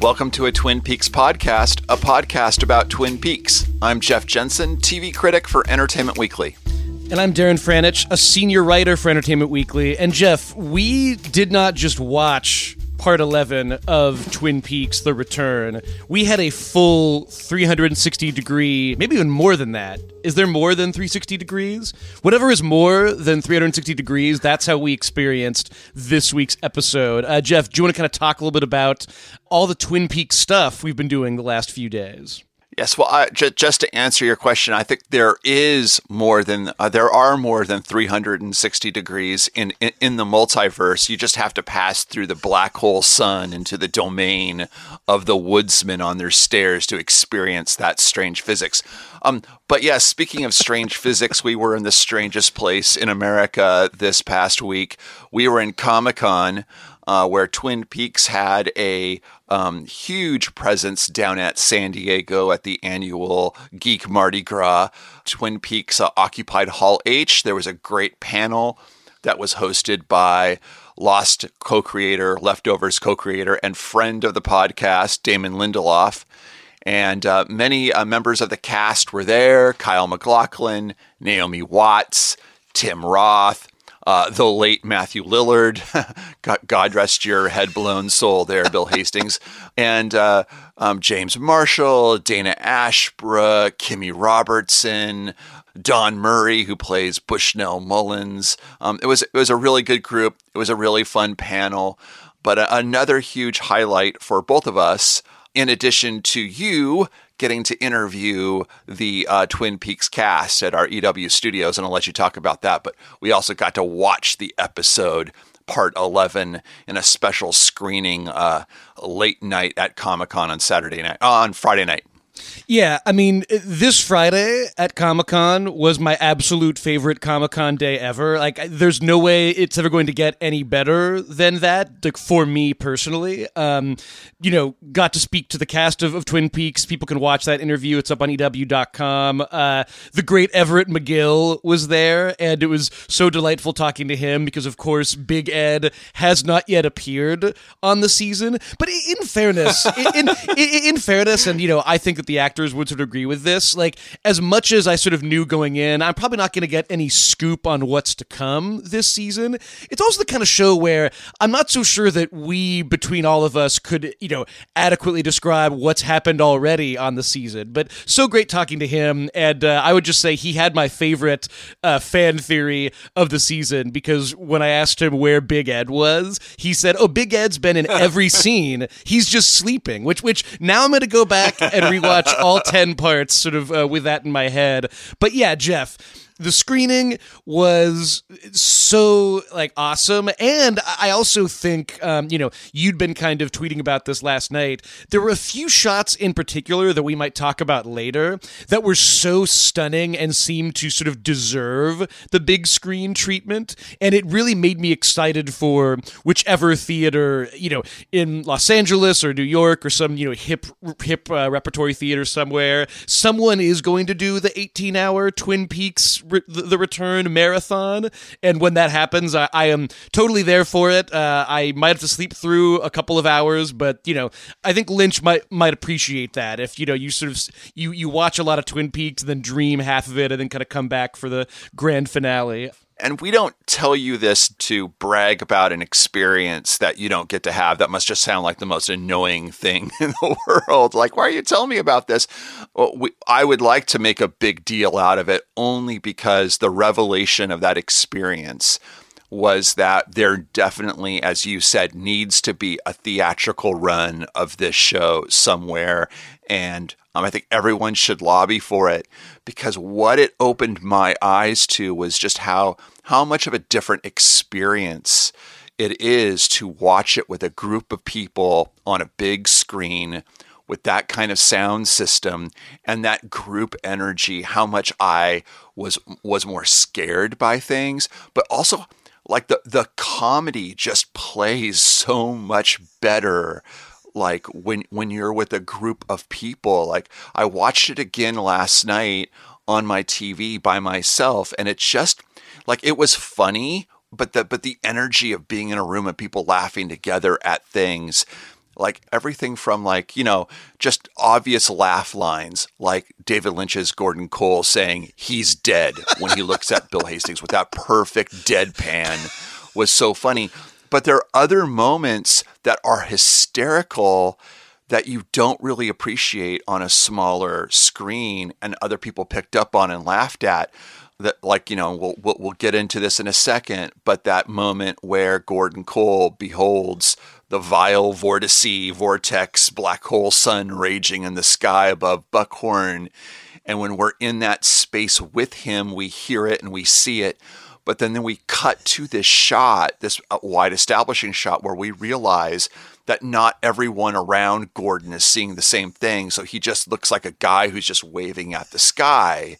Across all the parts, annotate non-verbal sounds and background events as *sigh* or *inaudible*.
Welcome to a Twin Peaks podcast, a podcast about Twin Peaks. I'm Jeff Jensen, TV critic for Entertainment Weekly. And I'm Darren Franich, a senior writer for Entertainment Weekly. And Jeff, we did not just watch part 11 of Twin Peaks The Return, we had a full 360 degree, maybe even more than that. Is there more than 360 degrees? Whatever is more than 360 degrees, that's how we experienced this week's episode. Uh, Jeff, do you want to kind of talk a little bit about all the Twin Peaks stuff we've been doing the last few days? Yes, well, I, j- just to answer your question, I think there is more than uh, there are more than 360 degrees in, in, in the multiverse. You just have to pass through the black hole sun into the domain of the woodsmen on their stairs to experience that strange physics. Um, but yes, speaking of strange physics, we were in the strangest place in America this past week. We were in Comic Con uh, where Twin Peaks had a um, huge presence down at San Diego at the annual Geek Mardi Gras. Twin Peaks uh, occupied Hall H. There was a great panel that was hosted by Lost co creator, Leftovers co creator, and friend of the podcast, Damon Lindelof. And uh, many uh, members of the cast were there Kyle MacLachlan, Naomi Watts, Tim Roth, uh, the late Matthew Lillard, *laughs* God, rest your head blown soul there, Bill *laughs* Hastings, and uh, um, James Marshall, Dana Ashbrook, Kimmy Robertson, Don Murray, who plays Bushnell Mullins. Um, it was it was a really good group. It was a really fun panel. But uh, another huge highlight for both of us, in addition to you getting to interview the uh, Twin Peaks cast at our EW studios, and I'll let you talk about that. But we also got to watch the episode part 11 in a special screening uh, late night at Comic Con on Saturday night, on Friday night. Yeah, I mean, this Friday at Comic Con was my absolute favorite Comic Con day ever. Like, there's no way it's ever going to get any better than that, like, for me personally. Um, you know, got to speak to the cast of, of Twin Peaks. People can watch that interview. It's up on EW.com. Uh, the great Everett McGill was there, and it was so delightful talking to him because, of course, Big Ed has not yet appeared on the season. But in fairness, in, in, in fairness, and, you know, I think that the actors would sort of agree with this. Like, as much as I sort of knew going in, I'm probably not going to get any scoop on what's to come this season. It's also the kind of show where I'm not so sure that we, between all of us, could, you know, adequately describe what's happened already on the season. But so great talking to him. And uh, I would just say he had my favorite uh, fan theory of the season because when I asked him where Big Ed was, he said, Oh, Big Ed's been in every *laughs* scene. He's just sleeping, which, which now I'm going to go back and rewatch *laughs* watch all 10 parts sort of uh, with that in my head. But yeah, Jeff, the screening was so like awesome. And i also think um, you know you'd been kind of tweeting about this last night. There were a few shots in particular that we might talk about later that were so stunning and seemed to sort of deserve the big screen treatment. And it really made me excited for whichever theater you know in los angeles or new york or some you know hip hip uh, repertory theater somewhere someone is going to do the 18 hour twin peaks re- the return marathon, and when that happens, I, I am totally there for it. Uh, I might have to sleep through a couple of hours, but you know, I think Lynch might might appreciate that. If you know you sort of you you watch a lot of Twin Peaks, then dream half of it, and then kind of come back for the grand finale and we don't tell you this to brag about an experience that you don't get to have. That must just sound like the most annoying thing *laughs* in the world. Like, why are you telling me about this? Well, we, I would like to make a big deal out of it only because the revelation of that experience was that there definitely, as you said, needs to be a theatrical run of this show somewhere. And um, I think everyone should lobby for it because what it opened my eyes to was just how how much of a different experience it is to watch it with a group of people on a big screen with that kind of sound system and that group energy how much i was was more scared by things but also like the the comedy just plays so much better like when when you're with a group of people like i watched it again last night on my tv by myself and it's just like it was funny but the but the energy of being in a room and people laughing together at things like everything from like you know just obvious laugh lines like david lynch's gordon cole saying he's dead when he looks at bill hastings with that perfect deadpan was so funny. But there are other moments that are hysterical that you don't really appreciate on a smaller screen and other people picked up on and laughed at that like you know we'll, we'll, we'll get into this in a second but that moment where gordon cole beholds the vile vortice vortex black hole sun raging in the sky above buckhorn and when we're in that space with him we hear it and we see it but then, then we cut to this shot this uh, wide establishing shot where we realize that not everyone around Gordon is seeing the same thing. So he just looks like a guy who's just waving at the sky.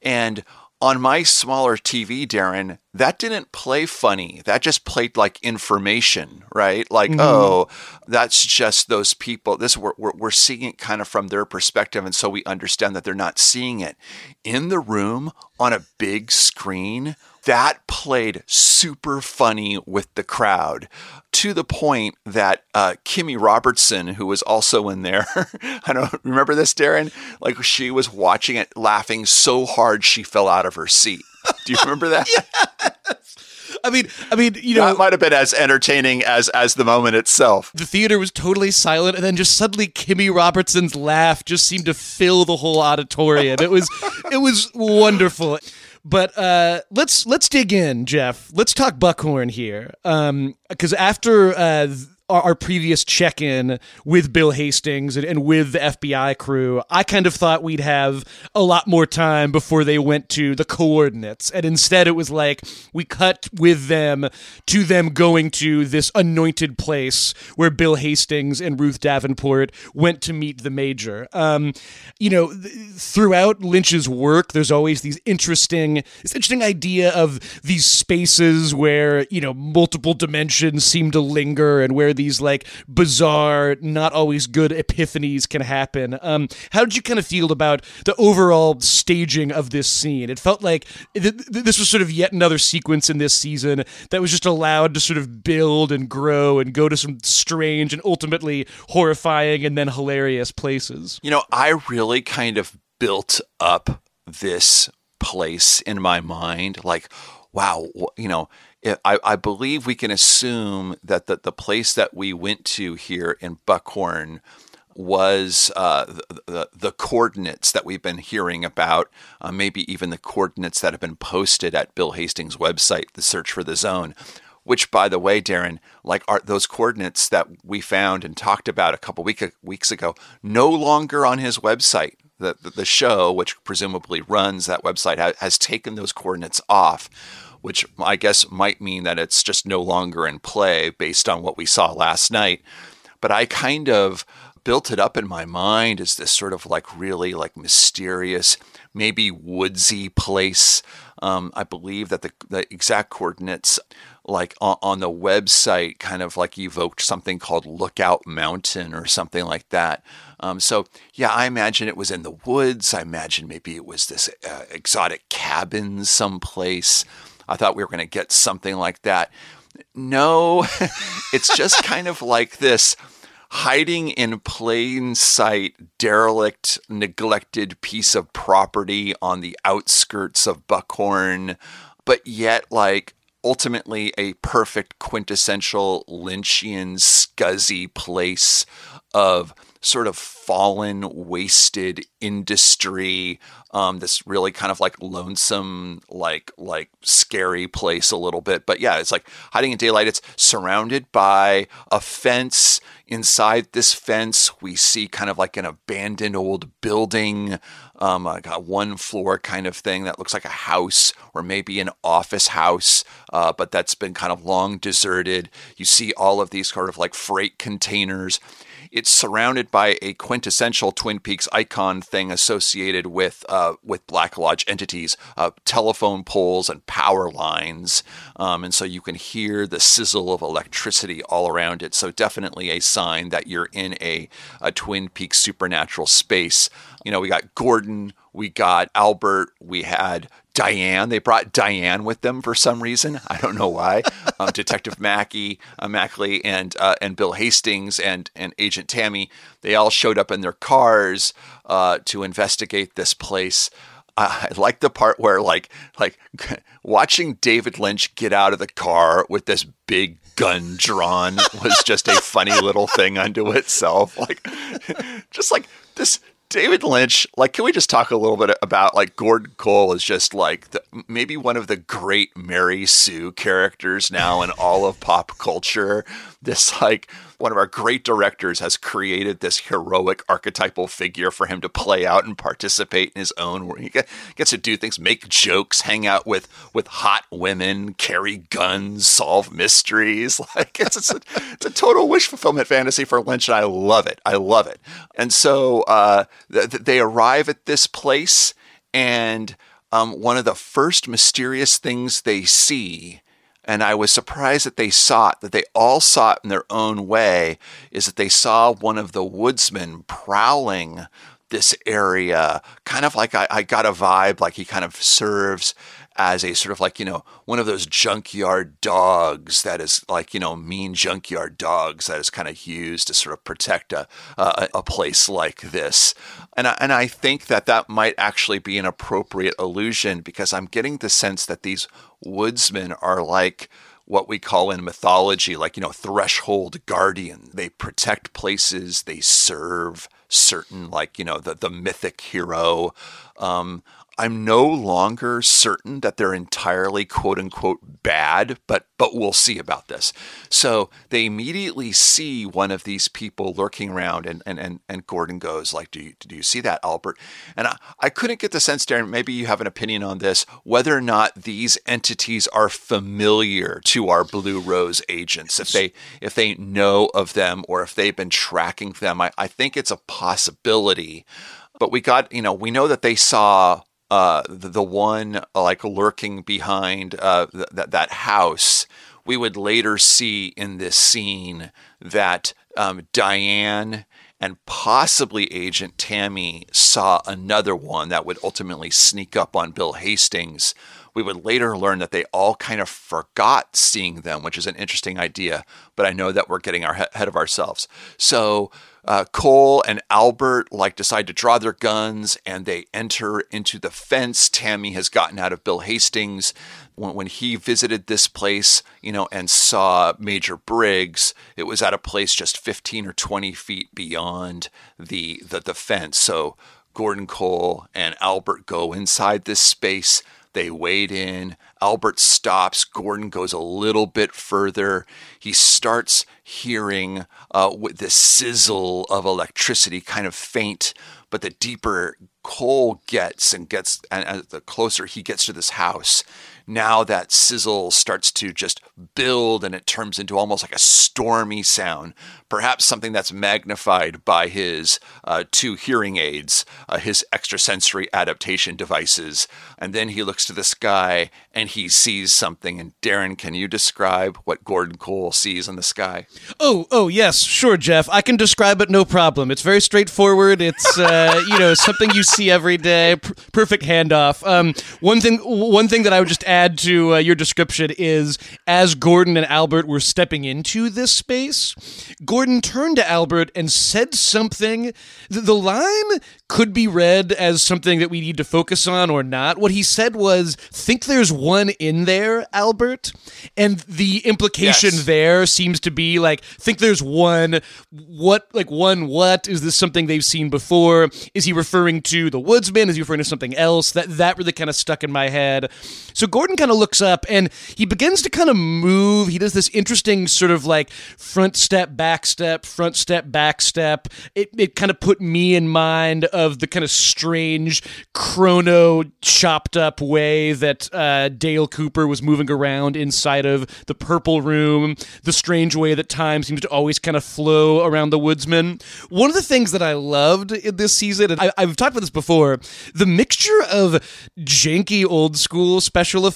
And on my smaller TV, Darren, that didn't play funny. That just played like information, right? Like, mm-hmm. oh, that's just those people. This we're, we're, we're seeing it kind of from their perspective, and so we understand that they're not seeing it in the room on a big screen that played super funny with the crowd to the point that uh, Kimmy Robertson, who was also in there, *laughs* I don't remember this, Darren. Like she was watching it, laughing so hard she fell out of her seat. Do you remember that? *laughs* yes. I mean, I mean, you know, that might have been as entertaining as as the moment itself. The theater was totally silent, and then just suddenly Kimmy Robertson's laugh just seemed to fill the whole auditorium. It was, it was wonderful. But uh, let's let's dig in, Jeff. Let's talk Buckhorn here, because um, after uh, our, our previous check in with Bill Hastings and, and, with the FBI crew, I kind of thought we'd have a lot more time before they went to the coordinates. And instead, it was like we cut with them to them going to this anointed place where Bill Hastings and Ruth Davenport went to meet the major. Um, you know, th- throughout Lynch's work, there's always these interesting, this interesting idea of these spaces where, you know, multiple dimensions seem to linger and where the these like bizarre, not always good epiphanies can happen. Um, how did you kind of feel about the overall staging of this scene? It felt like th- this was sort of yet another sequence in this season that was just allowed to sort of build and grow and go to some strange and ultimately horrifying and then hilarious places. You know, I really kind of built up this place in my mind like wow you know I, I believe we can assume that the, the place that we went to here in Buckhorn was uh, the, the, coordinates that we've been hearing about, uh, maybe even the coordinates that have been posted at Bill Hastings' website, the Search for the Zone. Which, by the way, Darren, like are those coordinates that we found and talked about a couple week, weeks ago, no longer on his website. The, the, the show, which presumably runs that website, ha- has taken those coordinates off which I guess might mean that it's just no longer in play based on what we saw last night. But I kind of built it up in my mind as this sort of like really like mysterious, maybe woodsy place. Um, I believe that the, the exact coordinates like on, on, the website kind of like evoked something called Lookout Mountain or something like that. Um, so yeah, I imagine it was in the woods. I imagine maybe it was this uh, exotic cabin someplace. I thought we were going to get something like that. No, *laughs* it's just kind of like this hiding in plain sight, derelict, neglected piece of property on the outskirts of Buckhorn, but yet like ultimately a perfect quintessential Lynchian scuzzy place of sort of fallen, wasted industry. Um, this really kind of like lonesome, like like scary place a little bit. But yeah, it's like hiding in daylight. It's surrounded by a fence. Inside this fence, we see kind of like an abandoned old building, um, like a one floor kind of thing that looks like a house or maybe an office house, uh, but that's been kind of long deserted. You see all of these sort of like freight containers it's surrounded by a quintessential Twin Peaks icon thing associated with uh, with Black Lodge entities, uh, telephone poles and power lines, um, and so you can hear the sizzle of electricity all around it. So definitely a sign that you're in a, a Twin Peaks supernatural space. You know, we got Gordon we got Albert, we had Diane. They brought Diane with them for some reason. I don't know why. *laughs* um, Detective Mackey, uh, Macklay, and uh, and Bill Hastings and and Agent Tammy. They all showed up in their cars uh, to investigate this place. I like the part where like like *laughs* watching David Lynch get out of the car with this big gun drawn was just a funny little thing unto itself. Like *laughs* just like this David Lynch, like, can we just talk a little bit about like Gordon Cole is just like the, maybe one of the great Mary Sue characters now in all of pop culture. This like one of our great directors has created this heroic archetypal figure for him to play out and participate in his own where he gets to do things make jokes hang out with with hot women carry guns solve mysteries. *laughs* Like it's, it's, a, it's a total wish fulfillment fantasy for lynch and i love it. I love it. And so uh, th- they arrive at this place and um, one of the first mysterious things they see and I was surprised that they saw it, that they all saw it in their own way, is that they saw one of the woodsmen prowling this area, kind of like I, I got a vibe like he kind of serves as a sort of like, you know, one of those junkyard dogs that is like, you know, mean junkyard dogs that is kind of used to sort of protect a, a, a place like this. And I, and I think that that might actually be an appropriate illusion because I'm getting the sense that these woodsmen are like what we call in mythology, like, you know, threshold guardian. They protect places, they serve certain, like, you know, the, the mythic hero. Um, I'm no longer certain that they're entirely quote unquote bad, but but we'll see about this. So they immediately see one of these people lurking around and and and, and Gordon goes like, Do you do you see that, Albert? And I, I couldn't get the sense, Darren, maybe you have an opinion on this, whether or not these entities are familiar to our Blue Rose agents, if they if they know of them or if they've been tracking them. I, I think it's a possibility. But we got, you know, we know that they saw uh, the, the, one uh, like lurking behind uh, th- that house, we would later see in this scene that um, Diane and possibly Agent Tammy saw another one that would ultimately sneak up on Bill Hastings. We would later learn that they all kind of forgot seeing them, which is an interesting idea, but I know that we're getting our ahead of ourselves. So uh, Cole and Albert like decide to draw their guns and they enter into the fence. Tammy has gotten out of Bill Hastings. When, when he visited this place, you know, and saw Major Briggs, it was at a place just 15 or 20 feet beyond the, the, the fence. So Gordon Cole and Albert go inside this space. They wade in. Albert stops. Gordon goes a little bit further. He starts hearing uh, the sizzle of electricity, kind of faint, but the deeper Cole gets and gets, and the closer he gets to this house, now that sizzle starts to just build and it turns into almost like a stormy sound, perhaps something that's magnified by his uh, two hearing aids, uh, his extrasensory adaptation devices. And then he looks to the sky and he sees something. And Darren, can you describe what Gordon Cole sees in the sky? Oh, oh yes, sure, Jeff. I can describe it, no problem. It's very straightforward. It's uh, you know something you see every day. P- perfect handoff. Um, one thing, one thing that I would just to uh, your description is as Gordon and Albert were stepping into this space, Gordon turned to Albert and said something. The, the line could be read as something that we need to focus on or not. What he said was, "Think there's one in there, Albert," and the implication yes. there seems to be like, "Think there's one. What? Like one? What is this? Something they've seen before? Is he referring to the woodsman? Is he referring to something else?" That that really kind of stuck in my head. So Gordon kind of looks up and he begins to kind of move. He does this interesting sort of like front step, back step, front step, back step. It it kind of put me in mind of the kind of strange chrono chopped up way that uh, Dale Cooper was moving around inside of the purple room, the strange way that time seems to always kind of flow around the woodsman. One of the things that I loved in this season, and I, have talked about this before. The mixture of janky old school special effects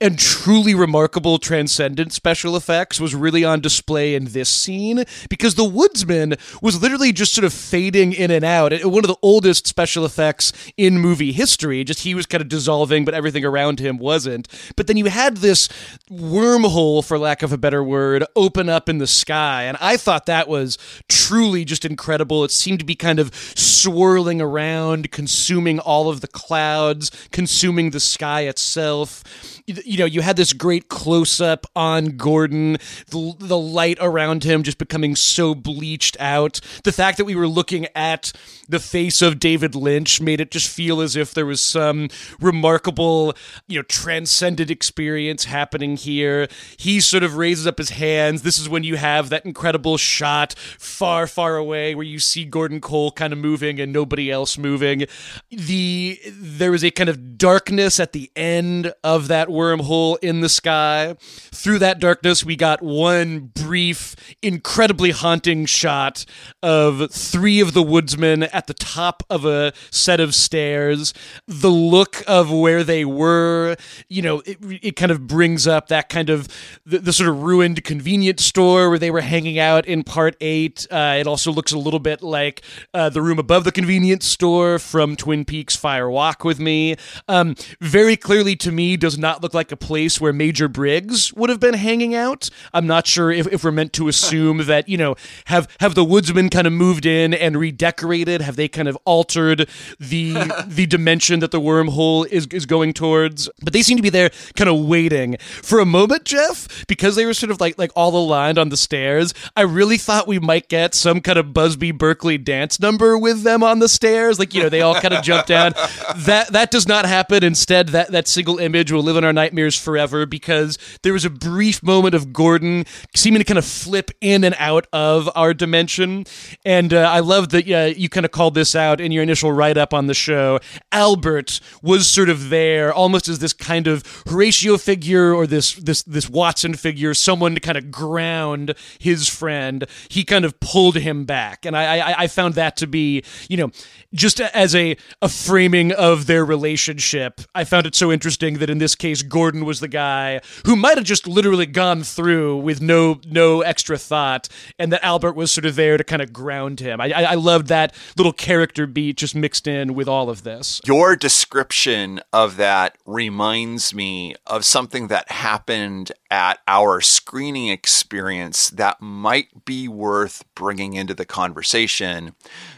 and truly remarkable transcendent special effects was really on display in this scene because the woodsman was literally just sort of fading in and out. One of the oldest special effects in movie history. Just he was kind of dissolving, but everything around him wasn't. But then you had this wormhole, for lack of a better word, open up in the sky. And I thought that was truly just incredible. It seemed to be kind of swirling around, consuming all of the clouds, consuming the sky itself you know, you had this great close up on Gordon, the, the light around him just becoming so bleached out. The fact that we were looking at the face of David Lynch made it just feel as if there was some remarkable, you know, transcendent experience happening here. He sort of raises up his hands. This is when you have that incredible shot far, far away where you see Gordon Cole kind of moving and nobody else moving. The there was a kind of darkness at the end of that wormhole in the sky. Through that darkness, we got one brief, incredibly haunting shot of three of the woodsmen at the top of a set of stairs. The look of where they were, you know, it, it kind of brings up that kind of the, the, sort of ruined convenience store where they were hanging out in part eight. Uh, it also looks a little bit like uh, the room above the convenience store from Twin Peaks Fire Walk with Me. Um, very clearly to me, does not look like a place where Major Briggs would have been hanging out. I'm not sure if, if we're meant to *laughs* assume that, you know, have have the woodsmen kind of moved in and redecorated? Have they kind of altered the *laughs* the dimension that the wormhole is is going towards? But they seem to be there kind of waiting. For a moment, Jeff, because they were sort of like like all aligned on the stairs, I really thought we might get some kind of Busby Berkeley dance number with them on the stairs. Like, you know, they all kind of jump down. *laughs* That that does not happen. Instead, that that single image will live in our nightmares forever because there was a brief moment of Gordon seeming to kind of flip in and out of our dimension. And uh, I love that uh, you kind of called this out in your initial write up on the show. Albert was sort of there almost as this kind of Horatio figure or this this this Watson figure, someone to kind of ground his friend. He kind of pulled him back, and I I, I found that to be you know just as a a framing of their relationship. I found it so interesting that in this case Gordon was the guy who might have just literally gone through with no no extra thought, and that Albert was sort of there to kind of ground him. I, I, I loved that little character beat just mixed in with all of this. Your description of that reminds me of something that happened at our screening experience that might be worth bringing into the conversation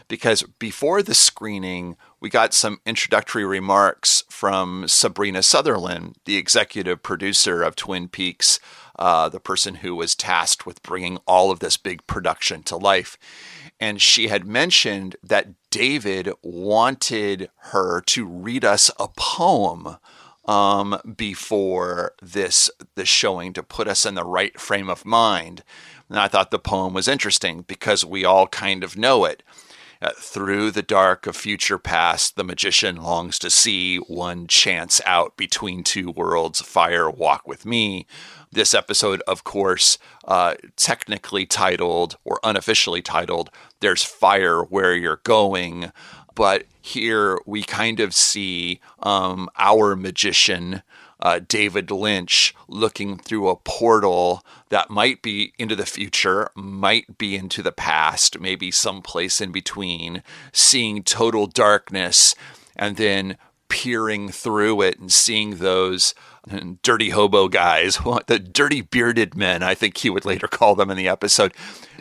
because before the screening we got some introductory remarks from Sabrina Sutherland, the executive producer of Twin Peaks, uh, the person who was tasked with bringing all of this big production to life. And she had mentioned that David wanted her to read us a poem um, before this this showing to put us in the right frame of mind. And I thought the poem was interesting because we all kind of know it. Uh, through the dark of future past, the magician longs to see one chants out between two worlds. Fire, walk with me. This episode, of course, uh, technically titled or unofficially titled, There's Fire Where You're Going. But here we kind of see um, our magician uh, David Lynch looking through a portal that might be into the future, might be into the past, maybe someplace in between, seeing total darkness and then peering through it and seeing those dirty hobo guys, *laughs* the dirty bearded men, I think he would later call them in the episode,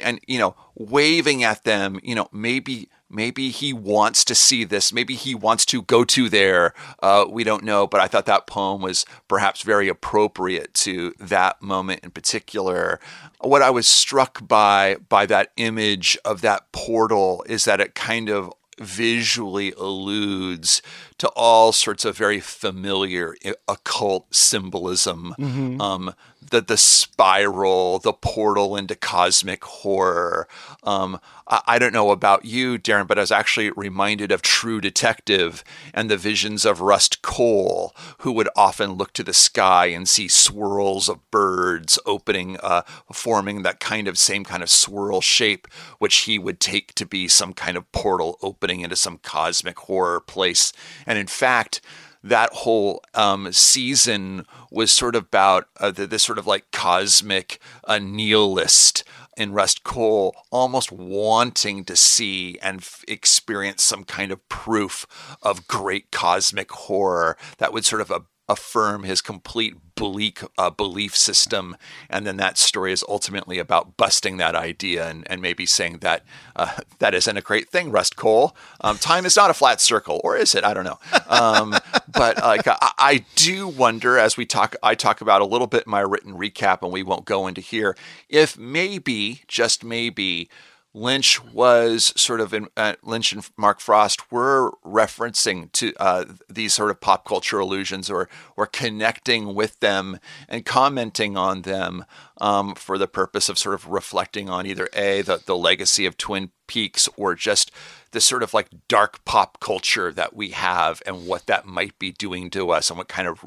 and, you know, waving at them, you know, maybe maybe he wants to see this. Maybe he wants to go to there. Uh, we don't know, but I thought that poem was perhaps very appropriate to that moment in particular. What I was struck by by that image of that portal is that it kind of visually alludes to all sorts of very familiar occult symbolism. Mm-hmm. Um, the the spiral, the portal into cosmic horror. Um, I, I, don't know about you, Darren, but I was actually reminded of True Detective and the visions of Rust Cohle, who would often look to the sky and see swirls of birds opening, uh, forming that kind of same kind of swirl shape, which he would take to be some kind of portal opening into some cosmic horror place. And in fact, that whole um, season was sort of about uh, this sort of like cosmic uh, nihilist in Rust Cohle almost wanting to see and f- experience some kind of proof of great cosmic horror that would sort of uh, affirm his complete bleak uh, belief system. And then that story is ultimately about busting that idea and, and maybe saying that uh, that isn't a great thing, Rust Cohle. Um, time is not a flat circle, or is it? I don't know. Um, but like I, I, do wonder, as we talk, I talk about a little bit in my written recap, and we won't go into here, if maybe, just maybe, Lynch was sort of in, uh, Lynch and Mark Frost were referencing to uh, these sort of pop culture illusions or or connecting with them and commenting on them um, for the purpose of sort of reflecting on either a the, the legacy of Twin Peaks or just the sort of like dark pop culture that we have and what that might be doing to us and what kind of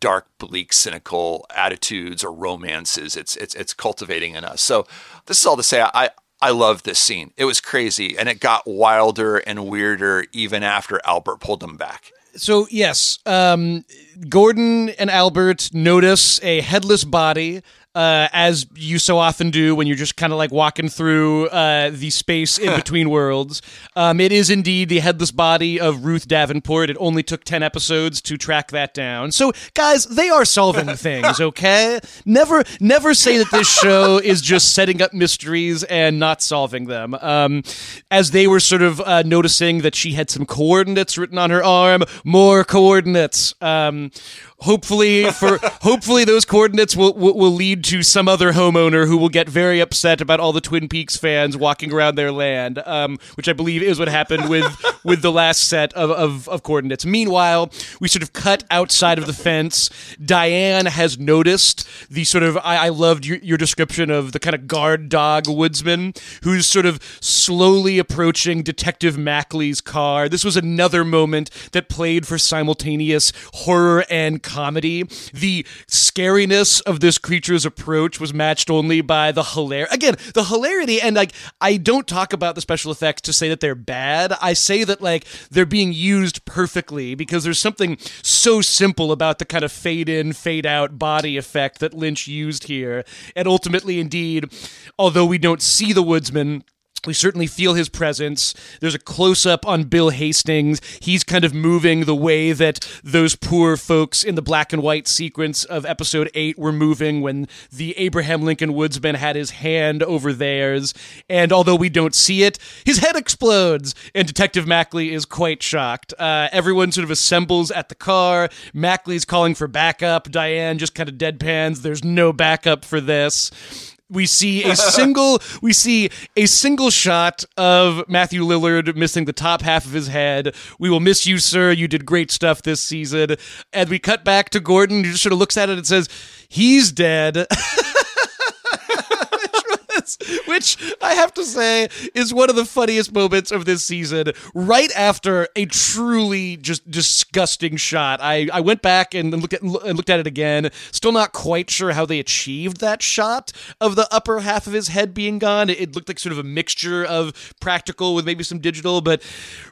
dark, bleak, cynical attitudes or romances it's it's it's cultivating in us. So this is all to say I I love this scene. It was crazy, and it got wilder and weirder even after Albert pulled him back. So yes, um, Gordon and Albert notice a headless body uh, as you so often do when you're just kind of like walking through uh, the space in *laughs* between worlds. Um, it is indeed the headless body of Ruth Davenport. It only took 10 episodes to track that down. So, guys, they are solving *laughs* things, okay? Never, never say that this show *laughs* is just setting up mysteries and not solving them. Um, as they were sort of uh, noticing that she had some coordinates written on her arm, more coordinates. Um, hopefully for *laughs* hopefully those coordinates will, will, will lead to some other homeowner who will get very upset about all the Twin Peaks fans walking around their land, um, which I believe is what happened with *laughs* with the last set of, of, of coordinates. Meanwhile, we sort of cut outside of the fence. Diane has noticed the sort of I, I loved your, your description of the kind of guard dog woodsman who's sort of slowly approaching Detective Macklay's car. This was another moment that played for simultaneous horror and comedy. The scariness of this creature's approach was matched only by the hilarity. Again, the hilarity, and like, I don't talk about the special effects to say that they're bad. I say that, like, they're being used perfectly because there's something so simple about the kind of fade in, fade out body effect that Lynch used here. And ultimately, indeed, although we don't see the woodsman, we certainly feel his presence. There's a close up on Bill Hastings. He's kind of moving the way that those poor folks in the black and white sequence of episode 8 were moving when the Abraham Lincoln Woodsman had his hand over theirs. And although we don't see it, his head explodes, and Detective Macklay is quite shocked. Uh, everyone sort of assembles at the car. Macklay's calling for backup. Diane just kind of deadpans. There's no backup for this we see a single we see a single shot of Matthew Lillard missing the top half of his head. We will miss you, sir. You did great stuff this season. And we cut back to Gordon, who just sort of looks at it and says, "He's dead." *laughs* which I have to say is one of the funniest moments of this season. Right after a truly just disgusting shot, I, I went back and looked at and looked at it again. Still not quite sure how they achieved that shot of the upper half of his head being gone. It, looked like sort of a mixture of practical with maybe some digital, but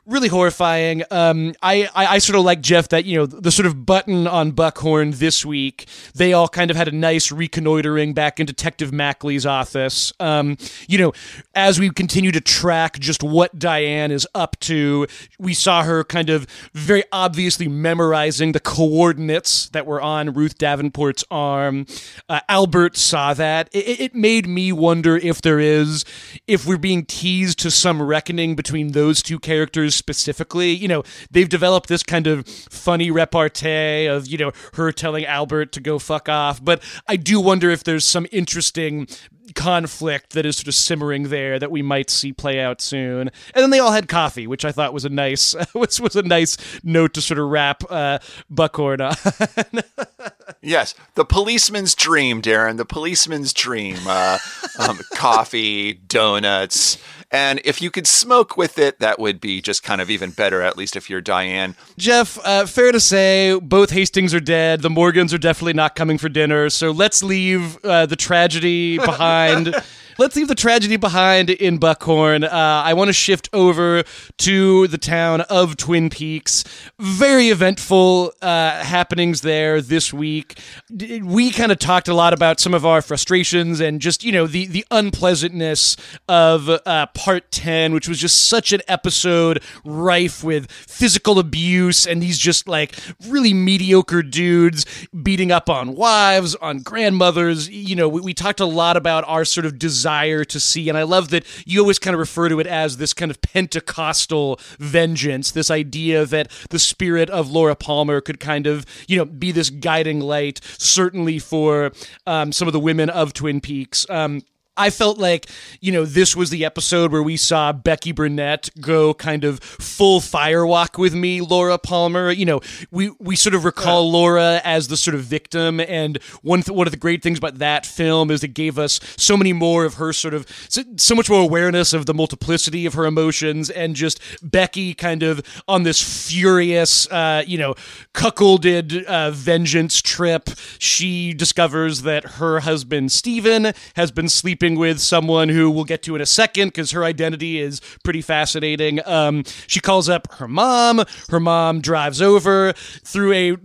really horrifying. Um, I, I, I sort of like Jeff that you know the sort of button on Buckhorn this week. They all kind of had a nice reconnoitering back in Detective Macklay's office. Um, you know, as we continue to track just what Diane is up to, we saw her kind of very obviously memorizing the coordinates that were on Ruth Davenport's arm. Uh, Albert saw that. It, it made me wonder if there is, if we're being teased to some reckoning between those two characters specifically. You know, they've developed this kind of funny repartee of, you know, her telling Albert to go fuck off. But I do wonder if there's some interesting conflict that is sort of simmering there that we might see play out soon. And then they all had coffee, which I thought was a nice *laughs* was was a nice note to sort of wrap uh, Buckhorn on. *laughs* yes, the policeman's dream, Darren. The policeman's dream. Uh, um, *laughs* coffee, donuts. And if you could smoke with it, that would be just kind of even better, at least if you're Diane. Jeff, uh, fair to say, both Hastings are dead. The Morgans are definitely not coming for dinner. So let's leave uh, the tragedy behind. *laughs* let's leave the tragedy behind in Buckhorn. Uh, I want to shift over to the town of Twin Peaks. Very eventful uh, happenings there this week. We kind of talked a lot about some of our frustrations and just you know the the unpleasantness of uh, part ten, which was just such an episode rife with physical abuse and these just like really mediocre dudes beating up on wives, on grandmothers. You know, we, we talked a lot about our sort of desire to see, and I love that you always kind of refer to it as this kind of Pentecostal vengeance, this idea that the spirit of Laura Palmer could kind of, you know, be this guiding light, certainly for um, some of the women of Twin Peaks. Um, I felt like, you know, this was the episode where we saw Becky Burnett go kind of full firewalk with me, Laura Palmer. You know, we, we sort of recall yeah. Laura as the sort of victim. And one, th- one of the great things about that film is it gave us so many more of her sort of, so, so much more awareness of the multiplicity of her emotions and just Becky kind of on this furious, uh, you know, cuckolded uh, vengeance trip. She discovers that her husband, Steven, has been sleeping with someone who we'll get to in a second because her identity is pretty fascinating. Um, she calls up her mom. Her mom drives over through a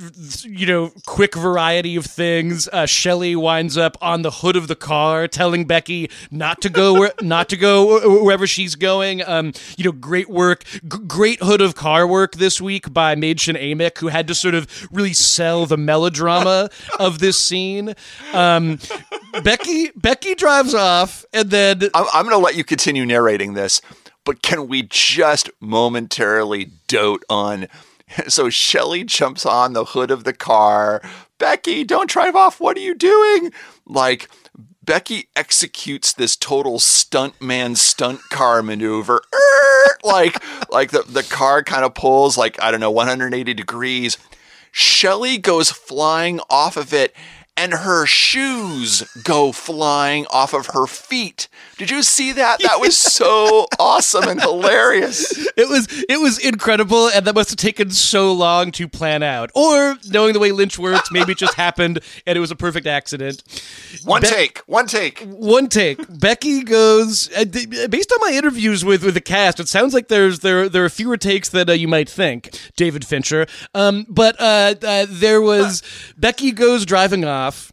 you know quick variety of things. Uh, Shelly winds up on the hood of the car, telling Becky not to go where, *laughs* not to go wherever she's going. Um, you know, great work, g- great hood of car work this week by Mädchen Amick, who had to sort of really sell the melodrama of this scene. Um, Becky Becky drives off, and then I'm, I'm going to let you continue narrating this, but can we just momentarily dote on? *laughs* So Shelly jumps on the hood of the car. Becky, don't drive off. What are you doing? Like Becky executes this total stuntman stunt car maneuver. like *laughs* like the, the car kind of pulls like I don't know 180 degrees. Shelly goes flying off of it and her shoes go flying off of her feet. Did you see that? That was *laughs* so awesome and hilarious. It was it was incredible and that must have taken so long to plan out. Or knowing the way Lynch works, maybe it just happened and it was a perfect accident. One Be- take, one take. One take. Becky goes uh, based on my interviews with with the cast, it sounds like there's there there are fewer takes than uh, you might think, David Fincher. Um, but uh, uh there was Becky goes driving off off.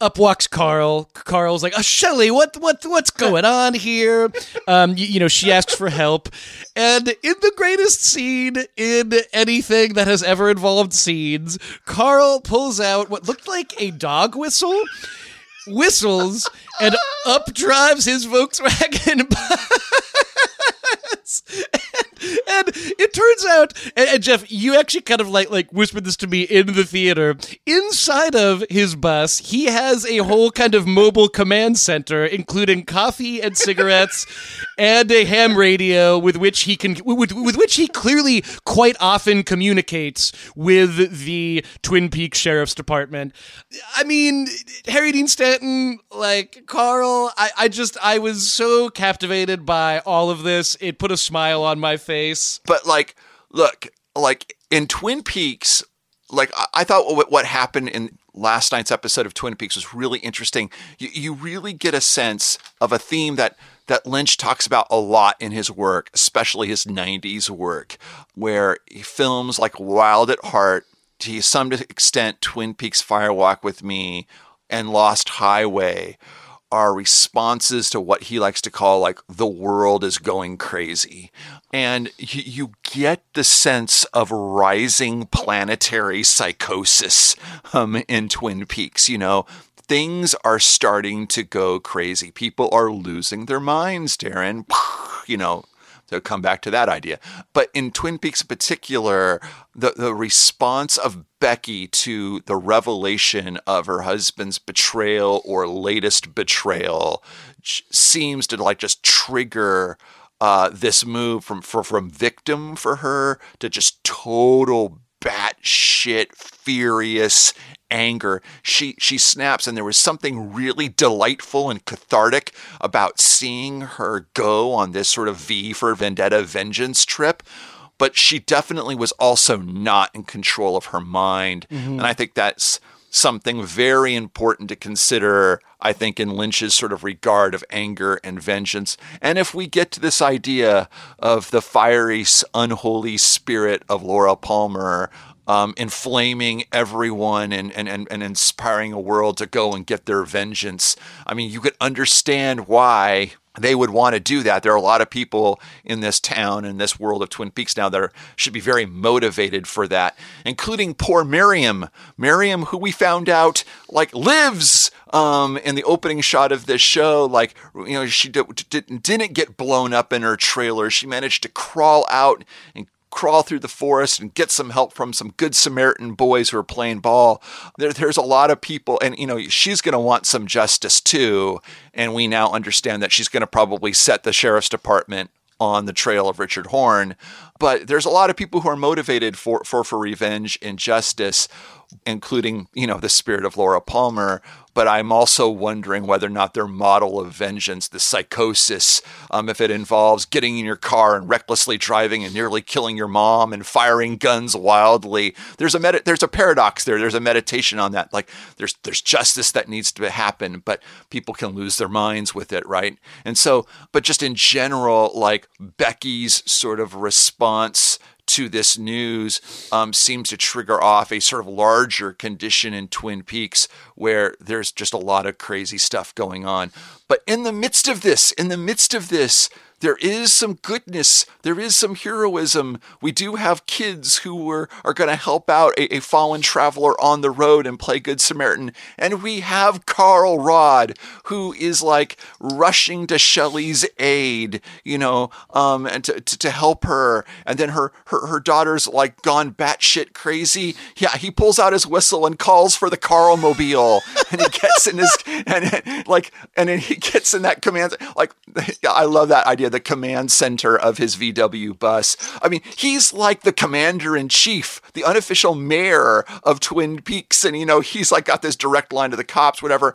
Up walks Carl. Carl's like, oh, Shelly, what, what, what's going on here? Um, you, you know, she asks for help, and in the greatest scene in anything that has ever involved scenes, Carl pulls out what looked like a dog whistle, whistles, and up drives his Volkswagen *laughs* bus. and it turns out, and, and, Jeff, you actually kind of like like whispered this to me in the theater. Inside of his bus, he has a whole kind of mobile command center, including coffee and cigarettes, *laughs* and a ham radio with which he can with, with which he clearly quite often communicates with the Twin Peaks Sheriff's Department. I mean, Harry Dean Stanton, like Carl, I, I just I was so captivated by all of this. It put a smile on my face. But like, look, like in Twin Peaks, like I, thought what, what happened in last night's episode of Twin Peaks was really interesting. You, you really get a sense of a theme that that Lynch talks about a lot in his work, especially his 90s work, where he films like Wild at Heart, to some extent Twin Peaks Firewalk with Me, and Lost Highway are responses to what he likes to call like the world is going crazy. And you, you get the sense of rising planetary psychosis um, in Twin Peaks. You know, things are starting to go crazy. People are losing their minds, Darren. You know, to come back to that idea. But in Twin Peaks in particular, the, the response of Becky to the revelation of her husband's betrayal or latest betrayal seems to like just trigger uh, this move from, from from victim for her to just total batshit furious anger. She she snaps, and there was something really delightful and cathartic about seeing her go on this sort of V for Vendetta vengeance trip. But she definitely was also not in control of her mind, mm-hmm. and I think that's something very important to consider, I think, in Lynch's sort of regard of anger and vengeance. And if we get to this idea of the fiery, unholy spirit of Laura Palmer, um, inflaming everyone and, and, and, and inspiring a world to go and get their vengeance. I mean, you could understand why they would want to do that. There are a lot of people in this town in this world of Twin Peaks now that are, should be very motivated for that, including poor Miriam. Miriam, who we found out like lives um, in the opening shot of this show. Like you know, she did, didn't get blown up in her trailer. She managed to crawl out and crawl through the forest and get some help from some good Samaritan boys who are playing ball. There, there's a lot of people, and you know, she's going to want some justice too. And we now understand that she's going to probably set the sheriff's department on the trail of Richard Horne. But there's a lot of people who are motivated for, for, for revenge and justice, including, you know, the spirit of Laura Palmer, but I'm also wondering whether or not their model of vengeance, the psychosis, um, if it involves getting in your car and recklessly driving and nearly killing your mom and firing guns wildly. There's a med- there's a paradox there. There's a meditation on that. Like there's there's justice that needs to happen, but people can lose their minds with it, right? And so, but just in general, like Becky's sort of response to this news um, seems to trigger off a sort of larger condition in Twin Peaks where there's just a lot of crazy stuff going on. But in the midst of this, in the midst of this, there is some goodness, there is some heroism. We do have kids who are, are going to help out a, a, fallen traveler on the road and play Good Samaritan. And we have Carl Rodd, who is like rushing to Shelly's aid, you know, um, and to, to, to help her. And then her, her, her daughter's like gone batshit crazy. Yeah, he pulls out his whistle and calls for the Carl Mobile. and he gets in his, *laughs* and like, and then he gets in that command. Like, *laughs* I love that idea the command center of his VW bus. I mean, he's like the commander in chief, the unofficial mayor of Twin Peaks. And, you know, he's like got this direct line to the cops, whatever.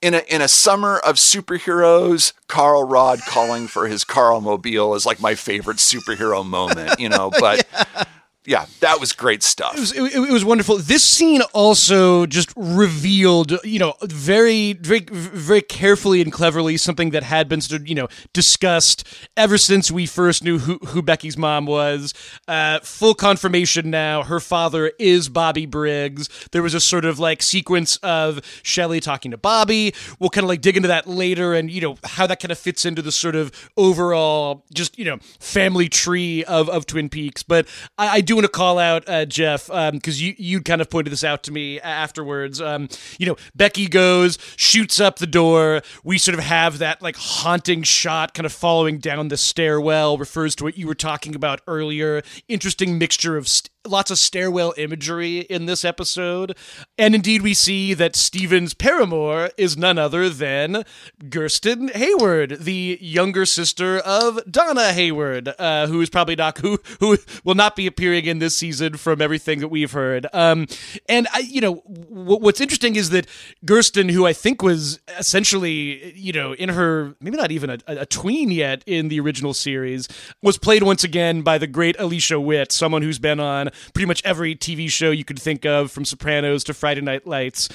In a, in a summer of superheroes, Carl Rodd calling for his Carl Mobile is like my favorite superhero moment, you know, *laughs* but yeah yeah, that was great stuff. It was, it, it was wonderful. This scene also just revealed, you know, very, very, very carefully and cleverly something that had been you know, discussed ever since we first knew who, who Becky's mom was. Uh, full confirmation now. Her father is Bobby Briggs. There was a sort of like sequence of Shelly talking to Bobby. We'll kind of like dig into that later and, you know, how that kind of fits into the sort of overall, just, you know, family tree of, of Twin Peaks. But I, I do want to call out uh, Jeff because um, you you kind of pointed this out to me afterwards. Um, you know, Becky goes, shoots up the door. We sort of have that like haunting shot, kind of following down the stairwell. Refers to what you were talking about earlier. Interesting mixture of. St- lots of stairwell imagery in this episode. And indeed, we see that Steven's paramour is none other than Gersten Hayward, the younger sister of Donna Hayward, uh, who is probably not who who will not be appearing in this season from everything that we've heard. Um, and I, you know, w- what's interesting is that Gersten, who I think was essentially, you know, in her maybe not even a, a tween yet in the original series, was played once again by the great Alicia Witt, someone who's been on pretty much every TV show you could think of, from Sopranos to Friday Night Lights.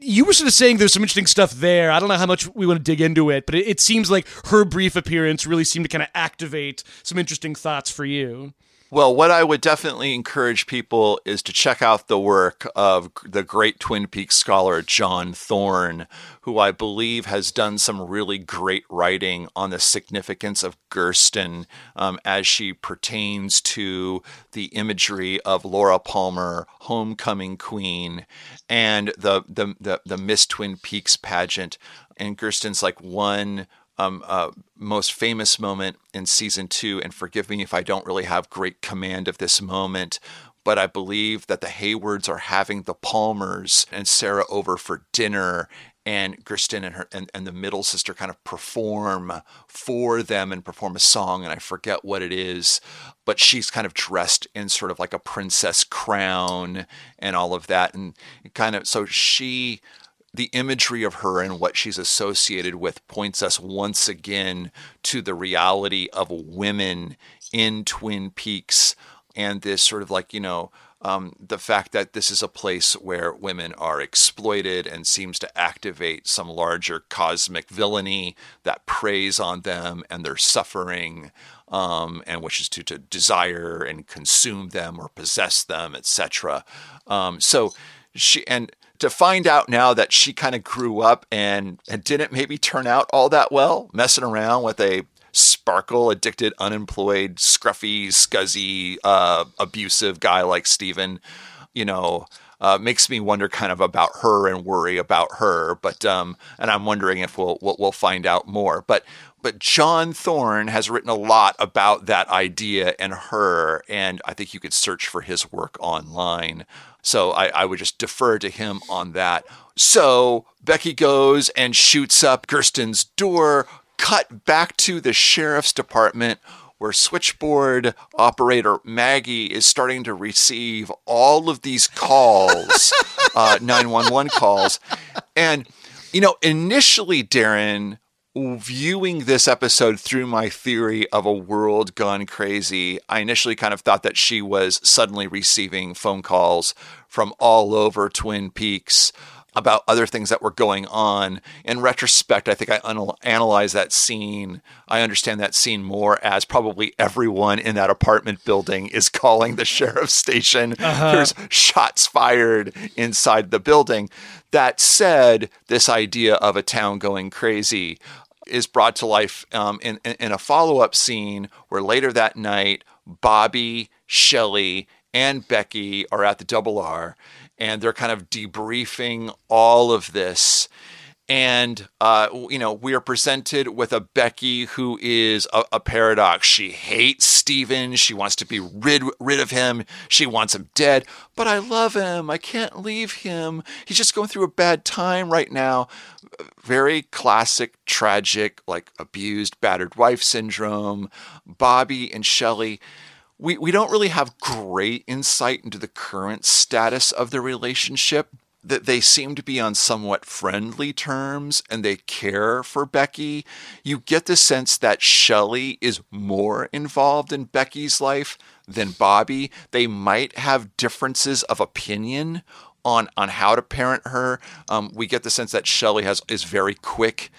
you were sort of saying there's some interesting stuff there. I don't know how much we want to dig into it, but it, it seems like her brief appearance really seemed to kind of activate some interesting thoughts for you. Well, what I would definitely encourage people is to check out the work of the great Twin Peaks scholar John Thorne, who I believe has done some really great writing on the significance of Gersten um, as she pertains to the imagery of Laura Palmer, homecoming queen, and the the the, the Miss Twin Peaks pageant. And Gersten's like one um, uh, most famous moment in season two, and forgive me if I don't really have great command of this moment, but I believe that the Haywards are having the Palmers and Sarah over for dinner, and Kristen and her and, and the middle sister kind of perform for them and perform a song, and I forget what it is, but she's kind of dressed in sort of like a princess crown and all of that, and kind of so she the imagery of her and what she's associated with points us once again to the reality of women in Twin Peaks and this sort of like, you know, um, the fact that this is a place where women are exploited and seems to activate some larger cosmic villainy that preys on them and their suffering um, and wishes to, to desire and consume them or possess them, etc. Um, so she and to find out now that she kind of grew up and, and didn't maybe turn out all that well, messing around with a sparkle addicted, unemployed, scruffy, scuzzy, uh, abusive guy like Steven, you know, uh, makes me wonder kind of about her and worry about her. But um, and I'm wondering if we'll, we'll we'll find out more. But but John Thorne has written a lot about that idea and her, and I think you could search for his work online. So I, I would just defer to him on that. So Becky goes and shoots up Gersten's door, cut back to the sheriff's department where switchboard operator Maggie is starting to receive all of these calls, *laughs* uh, 911 calls. And, you know, initially, Darren, viewing this episode through my theory of a world gone crazy, I initially kind of thought that she was suddenly receiving phone calls from all over Twin Peaks about other things that were going on. In retrospect, I think I un- analyze that scene. I understand that scene more as probably everyone in that apartment building is calling the sheriff's station. Uh-huh. There's shots fired inside the building. That said, this idea of a town going crazy is brought to life um, in, in a follow up scene where later that night, Bobby, Shelly, and Becky are at the Double R and they're kind of debriefing all of this. And, uh, you know, we are presented with a Becky who is a, a, paradox. She hates Steven. She wants to be rid, rid of him. She wants him dead. But I love him. I can't leave him. He's just going through a bad time right now. Very classic, tragic, like abused, battered wife syndrome. Bobby and Shelly we, we don't really have great insight into the current status of the relationship. That they seem to be on somewhat friendly terms and they care for Becky. You get the sense that Shelly is more involved in Becky's life than Bobby. They might have differences of opinion on on how to parent her. Um, we get the sense that Shelly has is very quick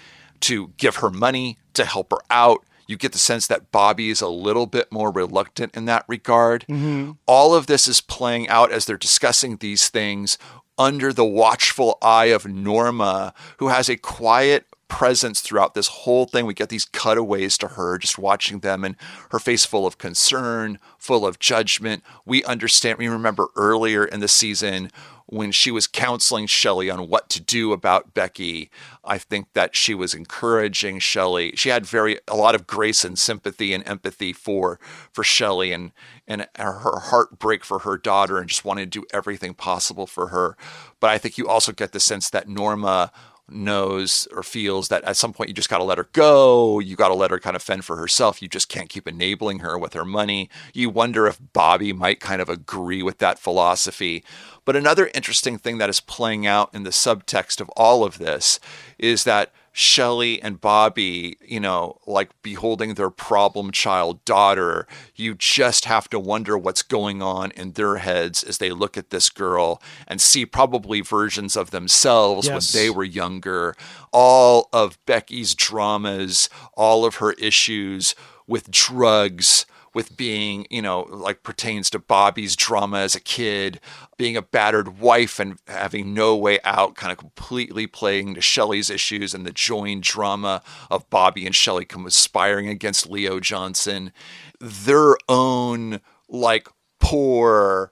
to give her money to help her out you get the sense that Bobby is a little bit more reluctant in that regard. Mm-hmm. All of this is playing out as they're discussing these things under the watchful eye of Norma, who has a quiet presence throughout this whole thing. We get these cutaways to her, just watching them, and her face full of concern, full of judgment. We understand, we remember earlier in the season when she was counseling Shelly on what to do about Becky, I think that she was encouraging Shelly. She had very a lot of grace and sympathy and empathy for for Shelly and and her heartbreak for her daughter and just wanted to do everything possible for her. But I think you also get the sense that Norma knows or feels that at some point you just got to let her go. You got to let her kind of fend for herself. You just can't keep enabling her with her money. You wonder if Bobby might kind of agree with that philosophy. But another interesting thing that is playing out in the subtext of all of this is that Shelly and Bobby, you know, like beholding their problem child daughter, you just have to wonder what's going on in their heads as they look at this girl and see probably versions of themselves yes. when they were younger. All of Becky's dramas, all of her issues with drugs, with being, you know, like pertains to Bobby's drama as a kid, being a battered wife and having no way out, kind of completely playing to Shelly's issues and the joined drama of Bobby and Shelley conspiring against Leo Johnson, their own like poor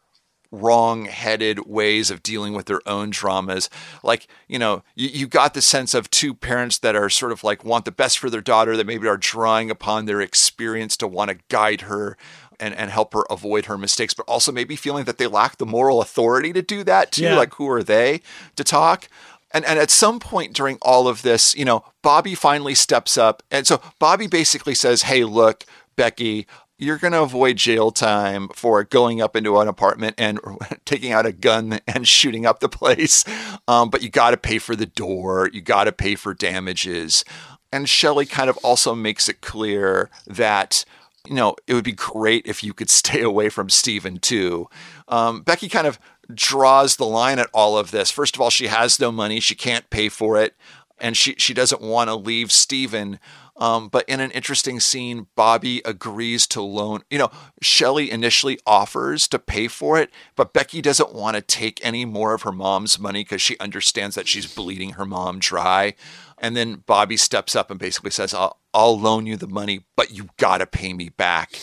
wrong-headed ways of dealing with their own dramas like you know you, you got the sense of two parents that are sort of like want the best for their daughter that maybe are drawing upon their experience to want to guide her and, and help her avoid her mistakes but also maybe feeling that they lack the moral authority to do that too yeah. like who are they to talk and, and at some point during all of this, you know, Bobby finally steps up. And so Bobby basically says, Hey, look, Becky, you're going to avoid jail time for going up into an apartment and *laughs* taking out a gun and shooting up the place. Um, but you got to pay for the door, you got to pay for damages. And Shelly kind of also makes it clear that, you know, it would be great if you could *laughs* stay away from Steven too. um, Becky kind of draws the line at all of this. First of all, she has no money, she can't pay for it, and she she doesn't want to leave Steven. Um, but in an interesting scene, Bobby agrees to loan. You know, Shelly initially offers to pay for it, but Becky doesn't want to take any more of her mom's money because she understands that she's bleeding her mom dry. And then Bobby steps up and basically says, I'll, I'll loan you the money, but you got to pay me back.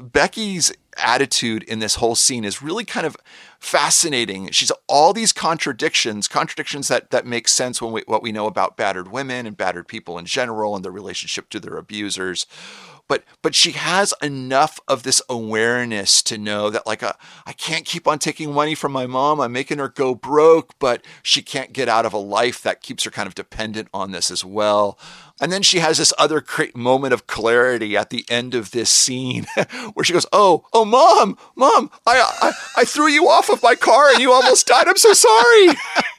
Becky's attitude in this whole scene is really kind of fascinating. She's all these contradictions, contradictions that that make sense when we what we know about battered women and battered people in general and their relationship to their abusers. But but she has enough of this awareness to know that like uh, I can't keep on taking money from my mom. I'm making her go broke, but she can't get out of a life that keeps her kind of dependent on this as well. And then she has this other great moment of clarity at the end of this scene *laughs* where she goes, Oh, oh, mom, mom, I, I, I threw you off of my car and you almost died. I'm so sorry.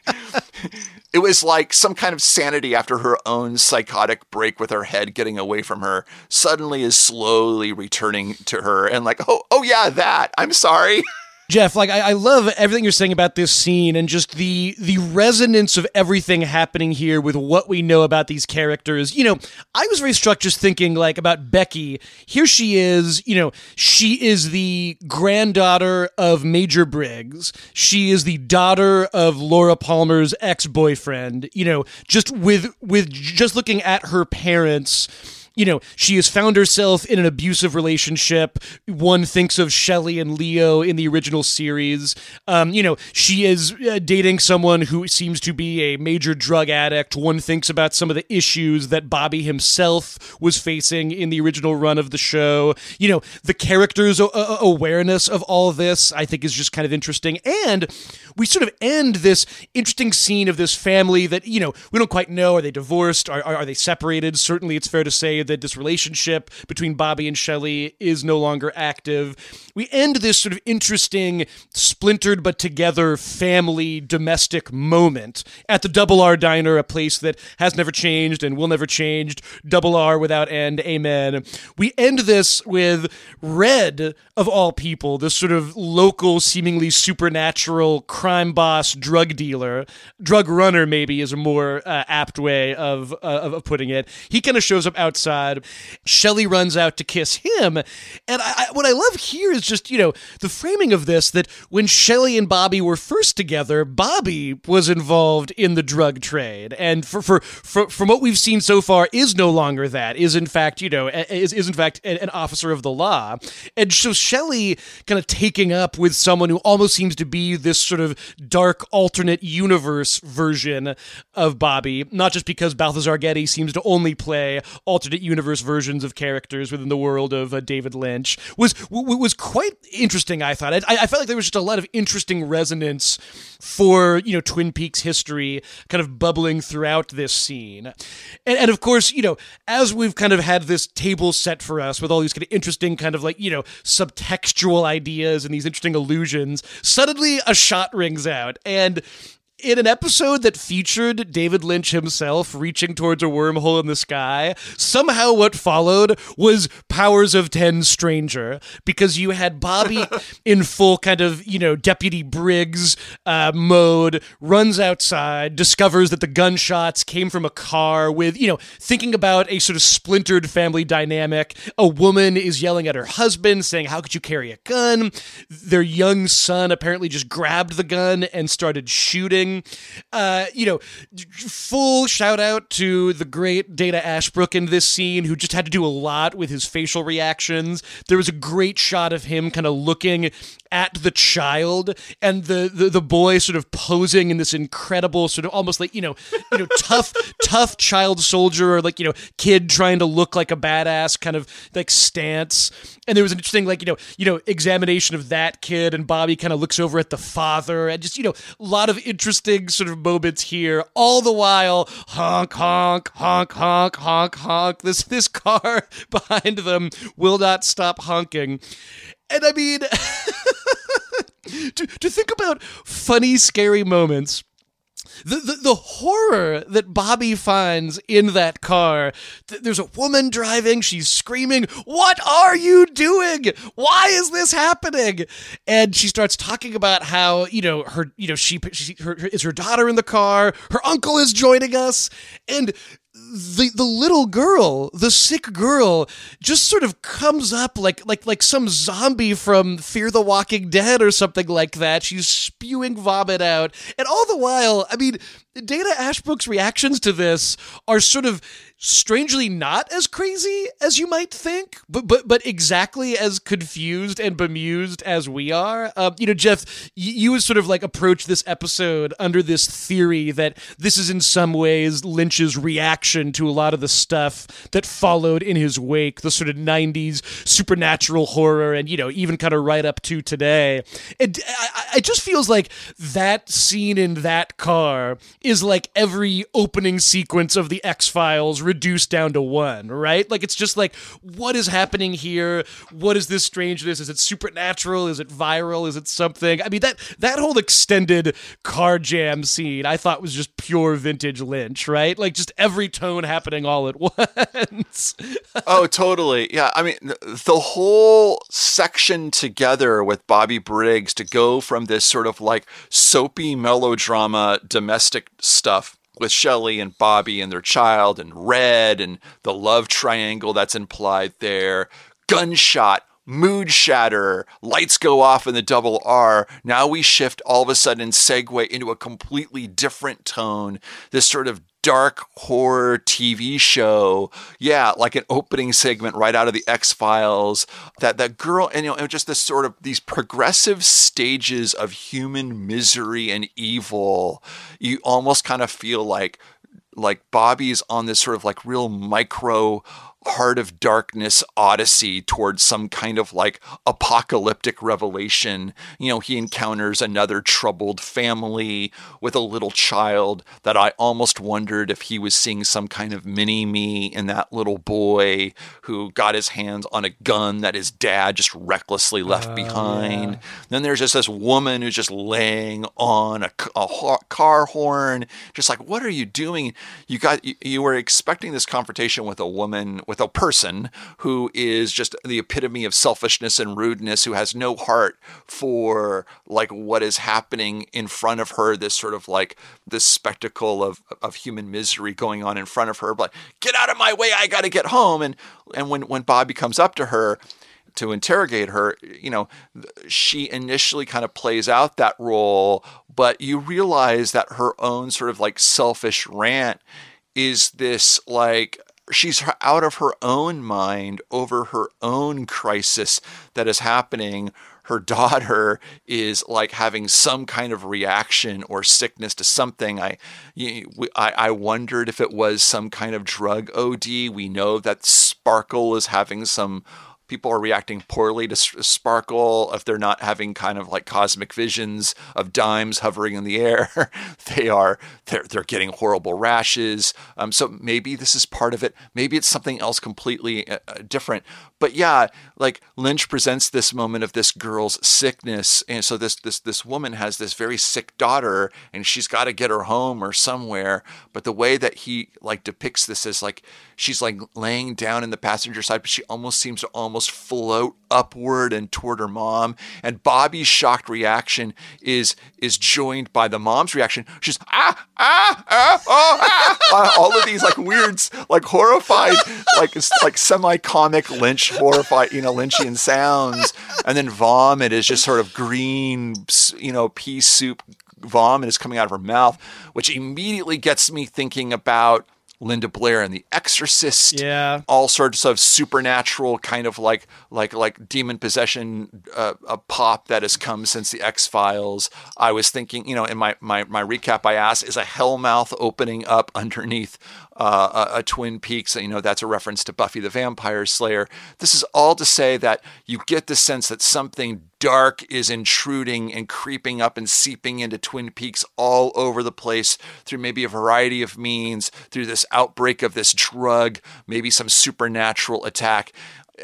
*laughs* it was like some kind of sanity after her own psychotic break with her head getting away from her suddenly is slowly returning to her and like, oh, oh yeah, that. I'm sorry. *laughs* Jeff, like I, I, love everything you're saying about this scene and just the the resonance of everything happening here with what we know about these characters. You know, I was very struck just thinking like about Becky. Here she is, you know, she is the granddaughter of Major Briggs. She is the daughter of Laura Palmer's ex-boyfriend. You know, just with with just looking at her parents you know, she has found herself in an abusive relationship. One thinks of Shelly and Leo in the original series. Um, you know, she is uh, dating someone who seems to be a major drug addict. One thinks about some of the issues that Bobby himself was facing in the original run of the show. You know, the character's uh, awareness of all this, I think, is just kind of interesting. And we sort of end this interesting scene of this family that, you know, we don't quite know. Are they divorced? Are, are, are they separated? Certainly, it's fair to say that this relationship between Bobby and Shelly is no longer active. We end this sort of interesting, splintered but together family domestic moment at the Double R Diner, a place that has never changed and will never change. Double R without end. Amen. We end this with Red, of all people, this sort of local, seemingly supernatural crime boss, drug dealer, drug runner, maybe is a more uh, apt way of, uh, of putting it. He kind of shows up outside God. Shelly runs out to kiss him. And I, I, what I love here is just, you know, the framing of this that when Shelly and Bobby were first together, Bobby was involved in the drug trade. And for, for, for from what we've seen so far, is no longer that, is in fact, you know, is, is in fact an officer of the law. And so Shelly kind of taking up with someone who almost seems to be this sort of dark alternate universe version of Bobby, not just because Balthazar Getty seems to only play alternate universe versions of characters within the world of uh, David Lynch was w- was quite interesting. I thought I, I felt like there was just a lot of interesting resonance for you know Twin Peaks history kind of bubbling throughout this scene, and, and of course you know as we've kind of had this table set for us with all these kind of interesting kind of like you know subtextual ideas and these interesting allusions, suddenly a shot rings out and in an episode that featured David Lynch himself reaching towards a wormhole in the sky, somehow what followed was Powers of 10 Stranger because you had Bobby *laughs* in full kind of, you know, Deputy Briggs uh, mode, runs outside, discovers that the gunshots came from a car with, you know, thinking about a sort of splintered family dynamic. A woman is yelling at her husband, saying, How could you carry a gun? Their young son apparently just grabbed the gun and started shooting. Uh, you know, full shout out to the great Dana Ashbrook in this scene, who just had to do a lot with his facial reactions. There was a great shot of him kind of looking at the child and the, the the boy sort of posing in this incredible sort of almost like you know you know *laughs* tough tough child soldier or like you know kid trying to look like a badass kind of like stance. And there was an interesting like you know you know examination of that kid and Bobby kind of looks over at the father and just you know a lot of interesting sort of moments here. All the while honk honk honk honk honk honk. This this car *laughs* behind them will not stop honking. And I mean *laughs* *laughs* to, to think about funny, scary moments the, the, the horror that Bobby finds in that car. Th- there's a woman driving. She's screaming, "What are you doing? Why is this happening?" And she starts talking about how you know her, you know she, she her, her is her daughter in the car. Her uncle is joining us, and the the little girl, the sick girl, just sort of comes up like like like some zombie from Fear the Walking Dead or something like that. She's spewing vomit out, and all the while, I mean, Dana Ashbrook's reactions to this are sort of strangely not as crazy as you might think, but but but exactly as confused and bemused as we are. Um, you know, Jeff, you, you would sort of like approach this episode under this theory that this is in some ways Lynch's reaction to a lot of the stuff that followed in his wake, the sort of '90s supernatural horror, and you know, even kind of right up to today. It it just feels like that scene in that car is like every opening sequence of the X Files reduced down to one, right? Like it's just like, what is happening here? What is this strangeness? Is it supernatural? Is it viral? Is it something? I mean that that whole extended car jam scene I thought was just pure vintage Lynch, right? Like just every tone happening all at *laughs* once. oh, totally. Yeah, I mean the whole section together with Bobby Briggs to go from this sort of like soapy melodrama domestic stuff with Shelly and Bobby and their child and Red and the love triangle that's implied there. Gunshot, mood shatter, lights go off in the double R. Now we shift all of a sudden segue into a completely different tone. This sort of dark horror TV show. Yeah, like an opening segment right out of the X Files. That that girl, and you know, just this sort of these progressive stages of human misery and evil. You almost kind of feel like like Bobby's on this sort of like real micro heart of darkness odyssey towards some kind of like apocalyptic revelation. You know, he encounters another troubled family with a little child that I almost wondered if he was seeing some kind of mini me in that little boy who got his hands on a gun that his dad just recklessly left uh, behind. Yeah. Then there's just this woman who's just laying on a, a car horn, just like, what are you doing? You got, you, you were expecting this confrontation with a woman with a person who is just the epitome of selfishness and rudeness, who has no heart for like what is happening in front of her, this sort of like this spectacle of of human misery going on in front of her. But get out of my way, I got to get home. And and when when Bobby comes up to her to interrogate her, you know, she initially kind of plays out that role, but you realize that her own sort of like selfish rant is this like she's out of her own mind over her own crisis that is happening her daughter is like having some kind of reaction or sickness to something. I, I, wondered if it was some kind of drug OD. We know that Sparkle is having some people are reacting poorly to sparkle if they're not having kind of like cosmic visions of dimes hovering in the air *laughs* they are they're, they're getting horrible rashes. Um, so maybe this is part of it. Maybe it's something else completely uh, uh different. But yeah like lynch presents this moment of this girl's sickness. And so this this this woman has this very sick daughter and she's got to get her home or somewhere. But the way that he like depicts this is like she's like laying down in the passenger side but she almost seems to almost almost float upward and toward her mom. And Bobby's shocked reaction is is joined by the mom's reaction. She's ah ah ah oh ah. All of these like weird, like horrified, like like semi comic Lynch horrified, you know, Lynchian sounds. And then vomit is just sort of green, you know, pea soup vomit is coming out of her mouth, which immediately gets me thinking about Linda Blair and The Exorcist. Yeah, all sorts of supernatural kind of like like like demon possession uh, a pop that has come since The X Files. I was thinking, you know, in my my my recap, I asked, is a hellmouth opening up underneath uh, a, a, Twin Peaks. You know, that's a reference to Buffy the Vampire Slayer. This is all to say that you get the sense that something dark is intruding and creeping up and seeping into Twin Peaks all over the place through maybe a variety of means, through this outbreak of this drug, maybe some supernatural attack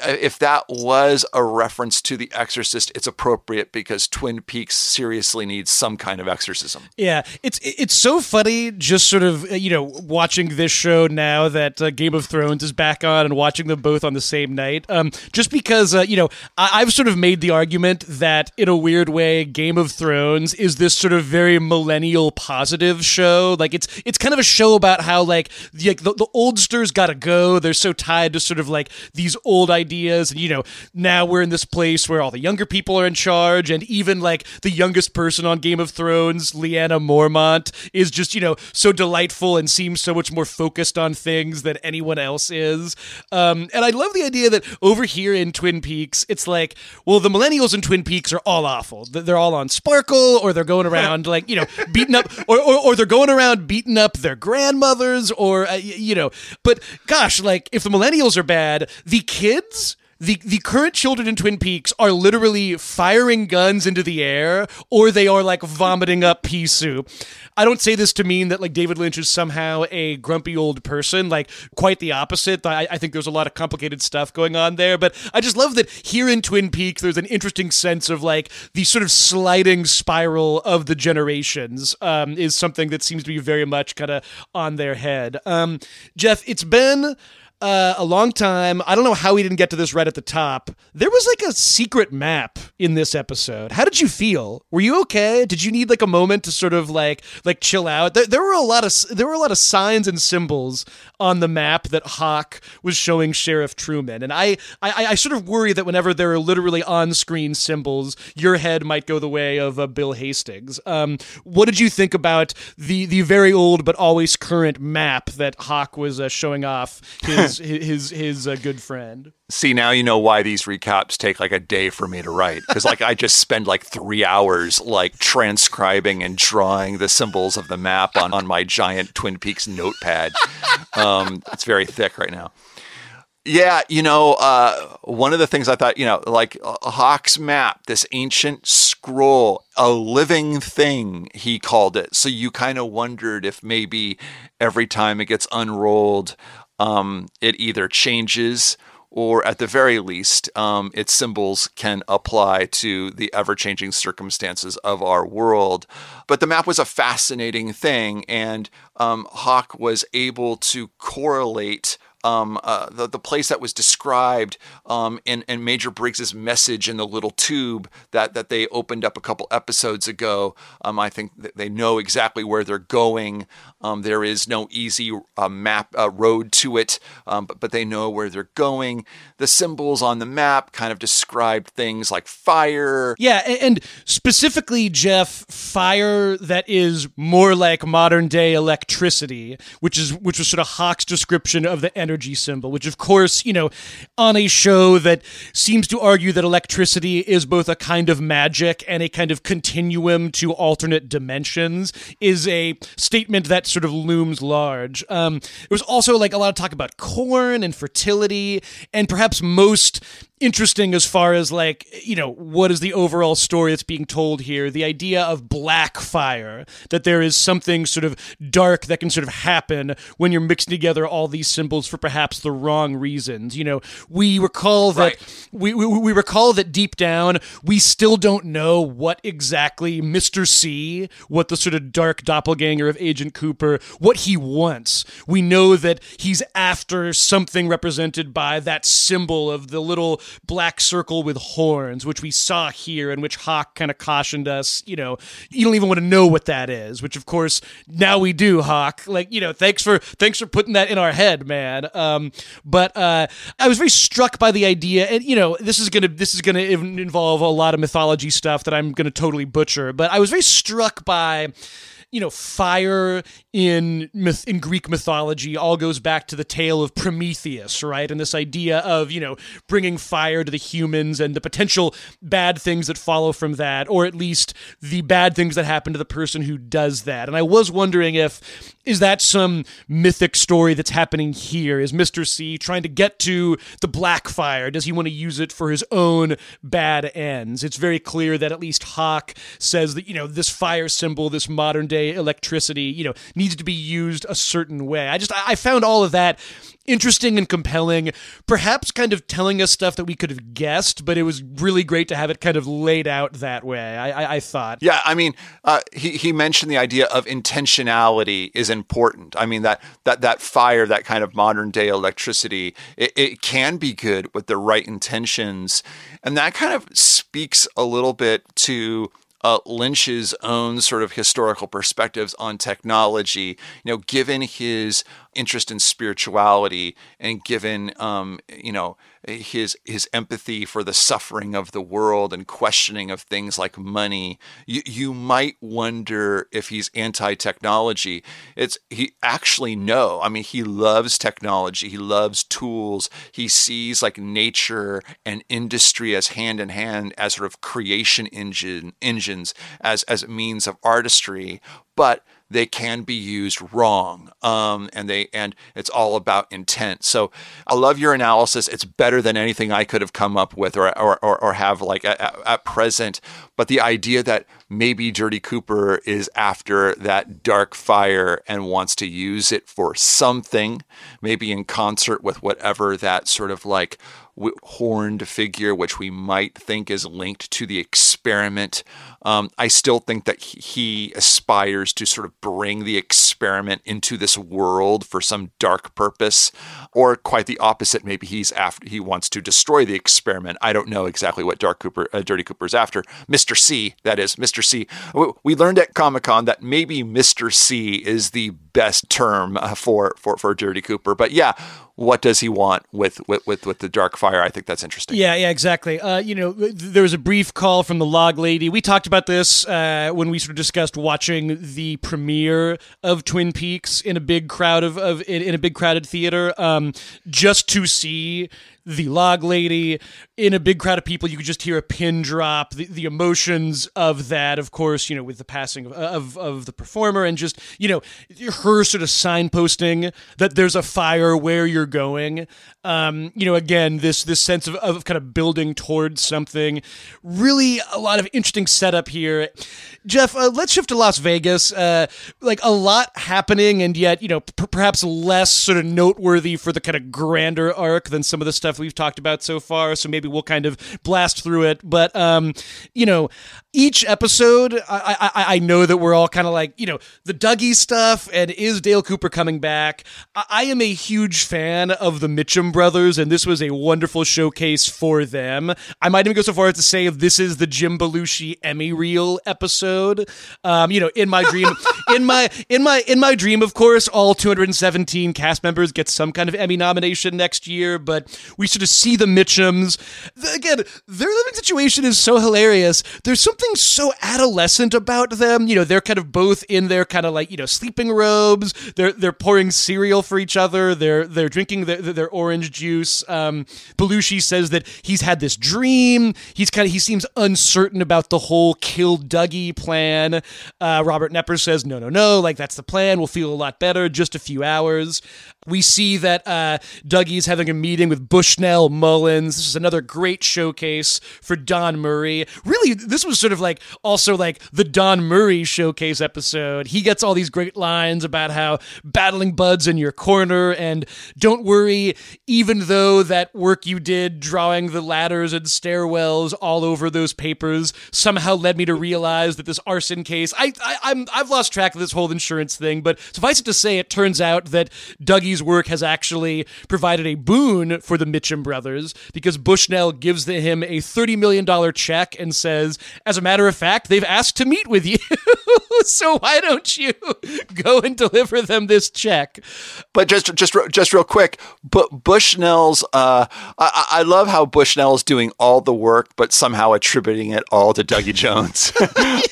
if that was a reference to The Exorcist, it's appropriate because Twin Peaks seriously needs some kind of exorcism. Yeah, it's it's so funny just sort of uh, you know watching this show now that uh, Game of Thrones is back on and watching them both on the same night. Um, just because uh, you know I- I've sort of made the argument that in a weird way, Game of Thrones is this sort of very millennial positive show. Like it's it's kind of a show about how like the like, the, the oldsters got to go. They're so tied to sort of like these old ideas, and you know now we're in this place where all the younger people are in charge, and even like the youngest person on Game of Thrones, Lyanna Mormont, is just you know so delightful and seems so much more focused on things than anyone else is. Um, and I love the idea that over here in Twin Peaks, it's like, well, the millennials in Twin Peaks are all awful. They're all on Sparkle, or they're going around like you know beating up, or, or or they're going around beating up their grandmothers, or uh, you know. But gosh, like if the millennials are bad, the kids. The, the current children in Twin Peaks are literally firing guns into the air or they are like vomiting up pea soup. I don't say this to mean that like David Lynch is somehow a grumpy old person, like quite the opposite. I, I think there's a lot of complicated stuff going on there, but I just love that here in Twin Peaks there's an interesting sense of like the sort of sliding spiral of the generations um, is something that seems to be very much kind of on their head. Um, Jeff, it's been uh, a long time. I don't know how we didn't get to this right at the top. There was like a secret map in this episode. How did you feel? Were you okay? Did you need like a moment to sort of like like chill out? There, there were a lot of there were a lot of signs and symbols on the map that Hawk was showing Sheriff Truman, and I I, I sort of worry that whenever there are literally on screen symbols, your head might go the way of uh, Bill Hastings. Um, what did you think about the the very old but always current map that Hawk was uh, showing off his his his uh, good friend? See, now you know why these recaps take like a day for me to write. Because like I just spend like three hours like transcribing and drawing the symbols of the map on, on my giant Twin Peaks notepad. Um, it's very thick right now. Yeah, you know, uh, one of the things I thought, you know, like Hawk's map, this ancient scroll, a living thing, he called it. So you kind of wondered if maybe every time it gets unrolled, um, it either changes or at the very least, um, its symbols can apply to the ever changing circumstances of our world. But the map was a fascinating thing, and um, Hawk was able to correlate. Um, uh, the, the place that was described um, in, in Major Briggs's message in the little tube that, that they opened up a couple episodes ago. Um, I think they know exactly where they're going. Um, there is no easy uh, map uh, road to it, um, but, but they know where they're going. The symbols on the map kind of described things like fire. Yeah, and specifically, Jeff, fire that is more like modern day electricity, which is which was sort of Hawk's description of the energy symbol. Which, of course, you know, on a show that seems to argue that electricity is both a kind of magic and a kind of continuum to alternate dimensions, is a statement that sort of looms large. Um, there was also like a lot of talk about corn and fertility, and perhaps most interesting as far as like you know what is the overall story that's being told here the idea of black fire that there is something sort of dark that can sort of happen when you're mixing together all these symbols for perhaps the wrong reasons you know we recall that Right. we, we, we recall that deep down we still don't know what exactly Mr. C, what the sort of dark doppelganger of Agent Cooper, what he wants. We know that he's after something represented by that symbol of the little black circle with horns, which we saw here and which Hawk kind of cautioned us, you know, you don't even want to know what that is, which of course now we do, Hawk. Like, you know, thanks for thanks for putting that in our head, man. Um, but uh, I was very struck by the idea, and you know, this is gonna this is gonna involve a lot of mythology stuff that I'm gonna totally butcher. But I was very struck by you know, fire in myth, in Greek mythology all goes back to the tale of Prometheus, right? And this idea of you know bringing fire to the humans and the potential bad things that follow from that, or at least the bad things that happen to the person who does that. And I was wondering if is that some mythic story that's happening here? Is Mr. C trying to get to the black fire? Does he want to use it for his own bad ends? It's very clear that at least Hawk says that, you know, this fire symbol, this modern day electricity, you know, needs to be used a certain way. I just, I found all of that interesting and compelling, perhaps kind of telling us stuff that we could have guessed, but it was really great to have it kind of laid out that way. I, I, I thought. Yeah, I mean, uh, he he mentioned the idea of intentionality is important. I mean that that that fire, that kind of modern day electricity, it, it can be good with the right intentions, and that kind of speaks a little bit to uh, Lynch's own sort of historical perspectives on technology, you know, given his interest in spirituality and given, um, you know, his his empathy for the suffering of the world and questioning of things like money, you, you might wonder if he's anti-technology. It's he actually no. I mean, he loves technology. He loves tools. He sees like nature and industry as hand in hand as sort of creation engine engines as as means of artistry, but they can be used wrong um, and they and it's all about intent so i love your analysis it's better than anything i could have come up with or or, or, or have like at, at present but the idea that maybe dirty cooper is after that dark fire and wants to use it for something maybe in concert with whatever that sort of like horned figure, which we might think is linked to the experiment. Um, I still think that he aspires to sort of bring the experiment into this world for some dark purpose, or quite the opposite. Maybe he's after he wants to destroy the experiment. I don't know exactly what Dark Cooper, uh, Dirty Cooper's after. Mister C, that is Mister C. We learned at Comic Con that maybe Mister C is the best term uh, for for for Dirty Cooper. But yeah, what does he want with with with, with the dark fire i think that's interesting yeah yeah exactly uh, you know there was a brief call from the log lady we talked about this uh, when we sort of discussed watching the premiere of twin peaks in a big crowd of, of in, in a big crowded theater um, just to see the log lady. In a big crowd of people you could just hear a pin drop the, the emotions of that of course you know with the passing of, of, of the performer and just you know her sort of signposting that there's a fire where you're going. Um, you know again this this sense of, of kind of building towards something. Really a lot of interesting setup here. Jeff uh, let's shift to las vegas. Uh, like a lot happening and yet you know p- perhaps less sort of noteworthy for the kind of grander arc than some of the stuff stuff we've talked about so far. So maybe we'll kind of blast through it. But um, you know, each episode, I, I, I know that we're all kind of like, you know, the Dougie stuff and is Dale Cooper coming back? I, I, am a huge fan of the Mitchum brothers, and this was a wonderful showcase for them. I might even go so far as to say if this is the Jim Belushi Emmy reel episode. Um, you know, in my dream, *laughs* in my in my in my dream, of course, all 217 cast members get some kind of Emmy nomination next year, but we sort of see the Mitchums. Again, their living situation is so hilarious. There's something so adolescent about them. You know, they're kind of both in their kind of like you know sleeping robes. They're they're pouring cereal for each other. They're they're drinking their, their orange juice. Um, Belushi says that he's had this dream. He's kind of he seems uncertain about the whole kill Dougie plan. Uh, Robert Knepper says no no no like that's the plan. We'll feel a lot better just a few hours. We see that uh, Dougie's having a meeting with Bushnell Mullins. This is another great showcase for Don Murray. Really, this was sort of like also like the Don Murray showcase episode. He gets all these great lines about how battling buds in your corner and don't worry, even though that work you did drawing the ladders and stairwells all over those papers somehow led me to realize that this arson case. I, I I'm I've lost track of this whole insurance thing, but suffice it to say, it turns out that Dougie work has actually provided a boon for the Mitchum brothers because Bushnell gives him a $30 million check and says, as a matter of fact, they've asked to meet with you. *laughs* so why don't you *laughs* go and deliver them this check? But just just just real quick, but Bushnell's uh, I, I love how Bushnell's doing all the work, but somehow attributing it all to Dougie *laughs* Jones.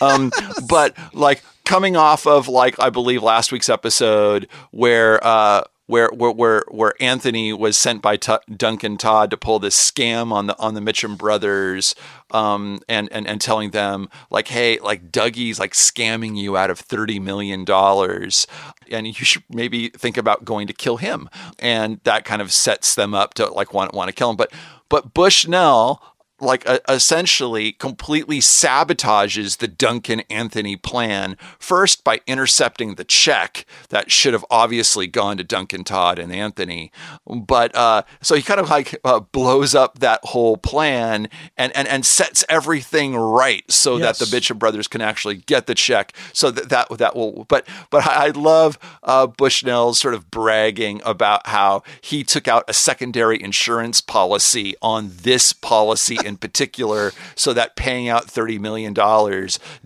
um. But like coming off of like I believe last week's episode where uh, where where where, where Anthony was sent by T- Duncan Todd to pull this scam on the on the Mitchum brothers, um, and and and telling them like, hey, like Dougie's like scamming you out of thirty million dollars, and you should maybe think about going to kill him, and that kind of sets them up to like want want to kill him, but but Bushnell like uh, essentially completely sabotages the Duncan Anthony plan first by intercepting the check that should have obviously gone to Duncan Todd and Anthony but uh, so he kind of like uh, blows up that whole plan and and, and sets everything right so yes. that the Mitchum brothers can actually get the check so that that, that will but but I love uh, Bushnell's sort of bragging about how he took out a secondary insurance policy on this policy in *laughs* particular so that paying out $30 million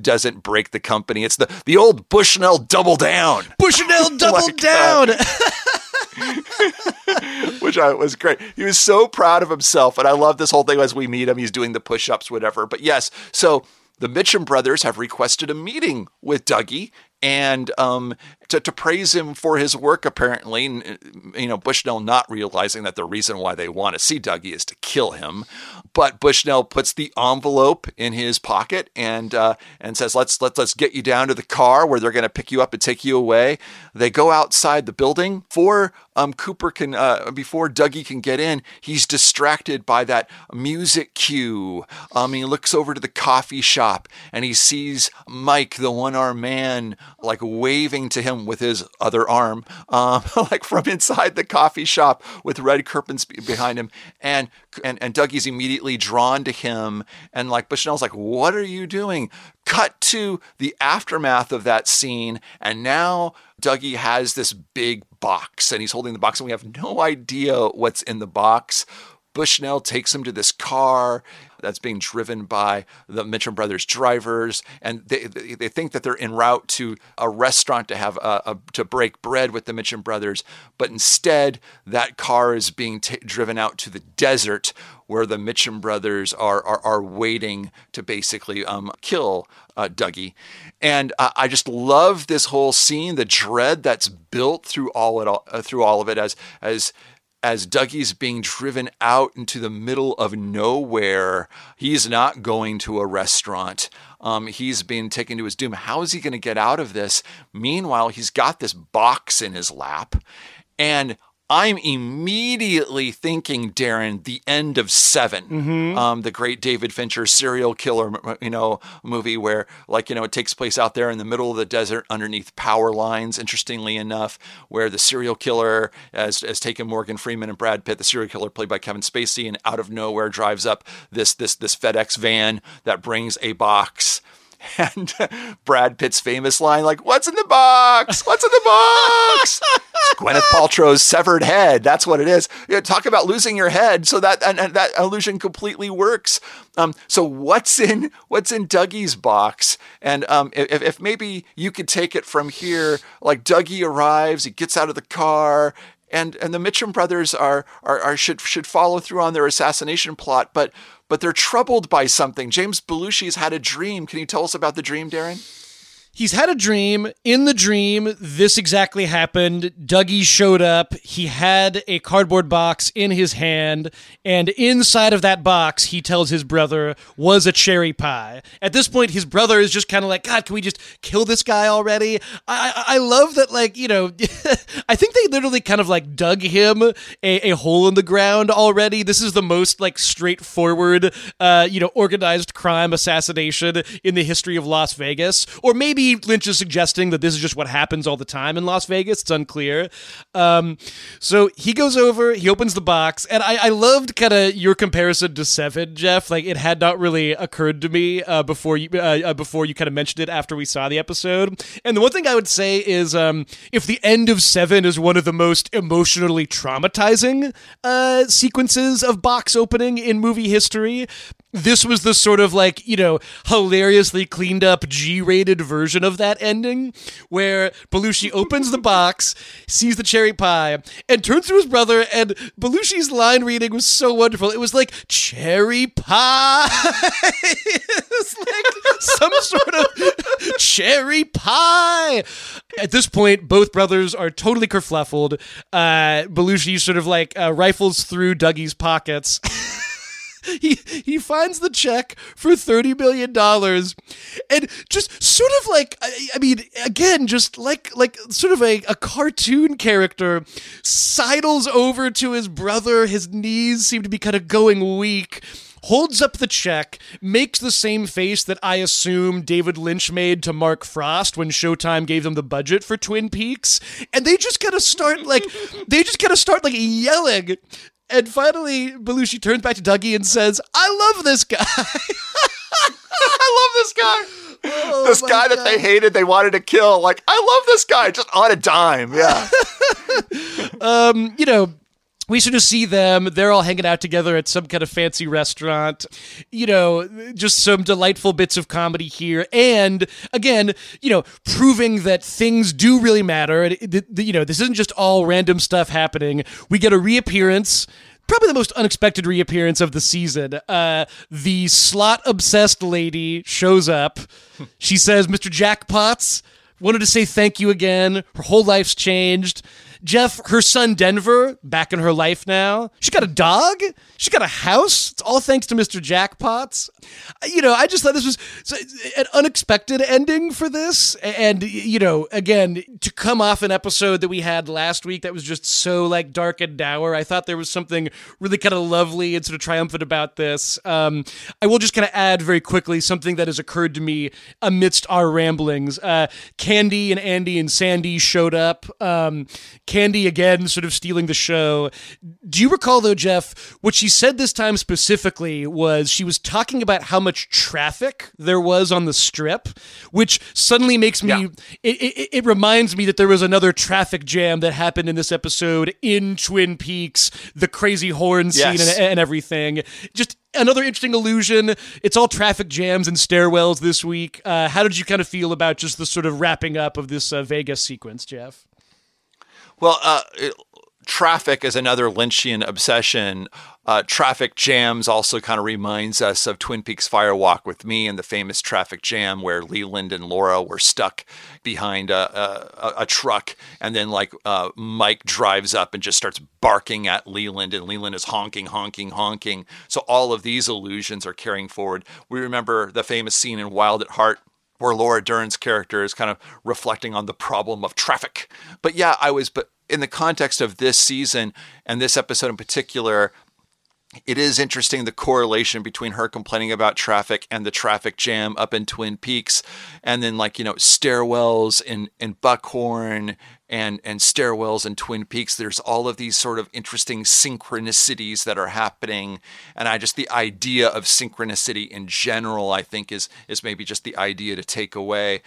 doesn't break the company. It's the, the old Bushnell double down. Bushnell *laughs* double like, uh, down. *laughs* *laughs* which I, was great. He was so proud of himself, and I love this whole thing as we meet him. He's doing the push-ups, whatever. But yes, so the Mitchum brothers have requested a meeting with Dougie, and um, to, to praise him for his work, apparently. You know, Bushnell not realizing that the reason why they want to see Dougie is to kill him. But Bushnell puts the envelope in his pocket and uh, and says, "Let's let's, let's get you down to the car where they're going to pick you up and take you away." They go outside the building. Before um, Cooper can, uh, before Dougie can get in, he's distracted by that music cue. Um, he looks over to the coffee shop and he sees Mike, the one-armed man, like waving to him with his other arm, um, *laughs* like from inside the coffee shop with red curtains behind him. And, and, and Dougie's immediately drawn to him. And like Bushnell's like, what are you doing? Cut to the aftermath of that scene. And now Dougie has this big box and he's holding the box and we have no idea what's in the box. Bushnell takes him to this car that's being driven by the Mitchum brothers drivers, and they they think that they're en route to a restaurant to have a, a to break bread with the Mitchum brothers, but instead that car is being t- driven out to the desert where the Mitchum brothers are are, are waiting to basically um, kill uh, Dougie, and uh, I just love this whole scene, the dread that's built through all it all, uh, through all of it as as as Dougie's being driven out into the middle of nowhere. He's not going to a restaurant. Um, he's being taken to his doom. How is he going to get out of this? Meanwhile, he's got this box in his lap. And I'm immediately thinking, Darren, the end of 7 mm-hmm. um, the great David Fincher serial killer, you know, movie where, like, you know, it takes place out there in the middle of the desert underneath power lines. Interestingly enough, where the serial killer has, has taken Morgan Freeman and Brad Pitt, the serial killer played by Kevin Spacey, and out of nowhere drives up this this this FedEx van that brings a box *laughs* and Brad Pitt's famous line, like, "What's in the box? What's in the box?" *laughs* Gwyneth Paltrow's severed head. That's what it is. You know, talk about losing your head. So that and, and that illusion completely works. Um, so what's in what's in Dougie's box? And um, if, if maybe you could take it from here, like Dougie arrives, he gets out of the car, and and the Mitchum brothers are, are are, should should follow through on their assassination plot, but but they're troubled by something. James Belushi's had a dream. Can you tell us about the dream, Darren? He's had a dream. In the dream, this exactly happened. Dougie showed up. He had a cardboard box in his hand, and inside of that box, he tells his brother, was a cherry pie. At this point, his brother is just kind of like, God, can we just kill this guy already? I, I love that, like, you know, *laughs* I think they literally kind of like dug him a, a hole in the ground already. This is the most, like, straightforward, uh, you know, organized crime assassination in the history of Las Vegas. Or maybe Lynch is suggesting that this is just what happens all the time in Las Vegas. It's unclear. Um, so he goes over, he opens the box, and I, I loved kind of your comparison to Seven, Jeff. Like it had not really occurred to me uh, before you uh, uh before you kind of mentioned it after we saw the episode. And the one thing I would say is, um, if the end of Seven is one of the most emotionally traumatizing uh, sequences of box opening in movie history, this was the sort of like, you know, hilariously cleaned up G rated version of that ending where Belushi opens the box, sees the cherry pie, and turns to his brother. And Belushi's line reading was so wonderful. It was like, cherry pie. *laughs* it's like some sort of cherry pie. At this point, both brothers are totally kerfluffled. Uh, Belushi sort of like uh, rifles through Dougie's pockets. *laughs* he he finds the check for thirty million dollars, and just sort of like I, I, mean, again, just like like sort of a, a cartoon character sidles over to his brother. His knees seem to be kind of going weak. Holds up the check, makes the same face that I assume David Lynch made to Mark Frost when Showtime gave them the budget for Twin Peaks, and they just gotta start like they just gotta start like yelling and finally, Belushi turns back to Dougie and says, I love this guy. *laughs* I love this guy. *laughs* Oh, this guy God. that they hated, they wanted to kill. Like, I love this guy just on a dime. Yeah. *laughs* um, you know, we sort of see them. They're all hanging out together at some kind of fancy restaurant. You know, just some delightful bits of comedy here. And again, you know, proving that things do really matter. And, you know, this isn't just all random stuff happening. We get a reappearance probably the most unexpected reappearance of the season. Uh, the slot obsessed lady shows up. She says, Mr. Jackpots, wanted to say thank you again. Her whole life's changed. Jeff, her son Denver, back in her life now. She got a dog. She got a house. It's all thanks to Mr. Jackpots. You know, I just thought this was an unexpected ending for this. And, you know, again, to come off an episode that we had last week that was just so like dark and dour, I thought there was something really kind of lovely and sort of triumphant about this. Um, I will just kind of add very quickly something that has occurred to me amidst our ramblings. Uh, Candy and Andy and Sandy showed up. Um, Candy again sort of stealing the show. Do you recall though, Jeff, what she said this time specifically was she was talking about how much traffic there was on the strip, which suddenly makes me yeah. it, it, it reminds me that there was another traffic jam that happened in this episode in Twin Peaks, the crazy horn scene yes. and, and everything. Just another interesting illusion. It's all traffic jams and stairwells this week. Uh, how did you kind of feel about just the sort of wrapping up of this uh, Vegas sequence, Jeff? Well, uh, it, traffic is another Lynchian obsession. Uh, traffic jams also kind of reminds us of Twin Peaks Fire Walk with Me and the famous traffic jam where Leland and Laura were stuck behind a, a, a truck, and then like uh, Mike drives up and just starts barking at Leland, and Leland is honking, honking, honking. So all of these illusions are carrying forward. We remember the famous scene in Wild at Heart where Laura Dern's character is kind of reflecting on the problem of traffic. But yeah, I was, but in the context of this season and this episode in particular, it is interesting the correlation between her complaining about traffic and the traffic jam up in Twin Peaks, and then like you know stairwells in in Buckhorn and and stairwells in Twin Peaks. There's all of these sort of interesting synchronicities that are happening, and I just the idea of synchronicity in general, I think is is maybe just the idea to take away.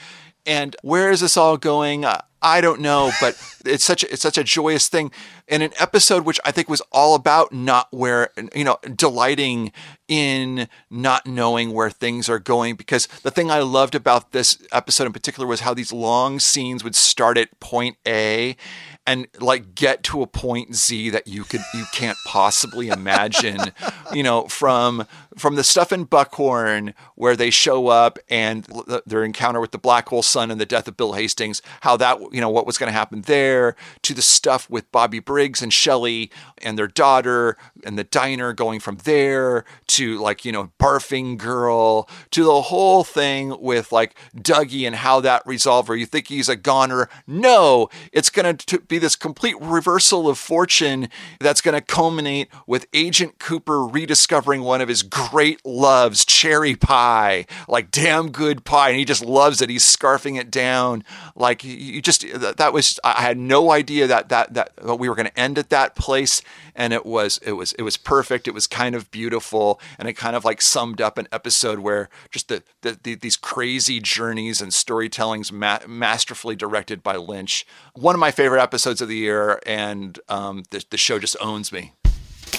And where is this all going? Uh, I don't know, but *laughs* it's such a, it's such a joyous thing. In an episode which I think was all about not where you know delighting in not knowing where things are going. Because the thing I loved about this episode in particular was how these long scenes would start at point A and like get to a point Z that you could you can't possibly imagine, *laughs* you know, from from the stuff in Buckhorn where they show up and their encounter with the black hole sun and the death of Bill Hastings, how that you know what was going to happen there, to the stuff with Bobby Briggs and Shelly and their daughter and the diner going from there to like you know barfing girl to the whole thing with like Dougie and how that resolved. Or you think he's a goner? No, it's going to be this complete reversal of fortune that's going to culminate with Agent Cooper rediscovering one of his great loves, cherry pie, like damn good pie, and he just loves it. He's scarfing it down like you just that was I had no idea that that that we were going to end at that place. And it was it was it was perfect. It was kind of beautiful. And it kind of like summed up an episode where just the, the, the these crazy journeys and storytellings ma- masterfully directed by Lynch. One of my favorite episodes of the year. And um, the, the show just owns me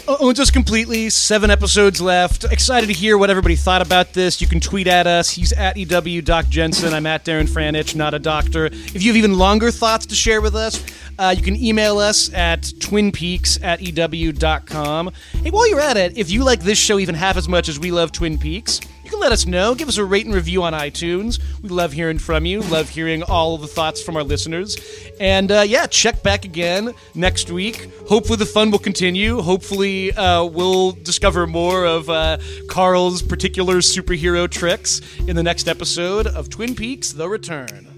owns us completely. Seven episodes left. Excited to hear what everybody thought about this. You can tweet at us. He's at EW Doc Jensen. I'm at Darren Franich, not a doctor. If you have even longer thoughts to share with us, uh, you can email us at twinpeaks at ew.com. Hey, while you're at it, if you like this show even half as much as we love Twin Peaks, you can let us know. Give us a rate and review on iTunes. We love hearing from you. Love hearing all the thoughts from our listeners. And uh, yeah, check back again next week. Hopefully the fun will continue. Hopefully uh, we'll discover more of uh, Carl's particular superhero tricks in the next episode of Twin Peaks: The Return.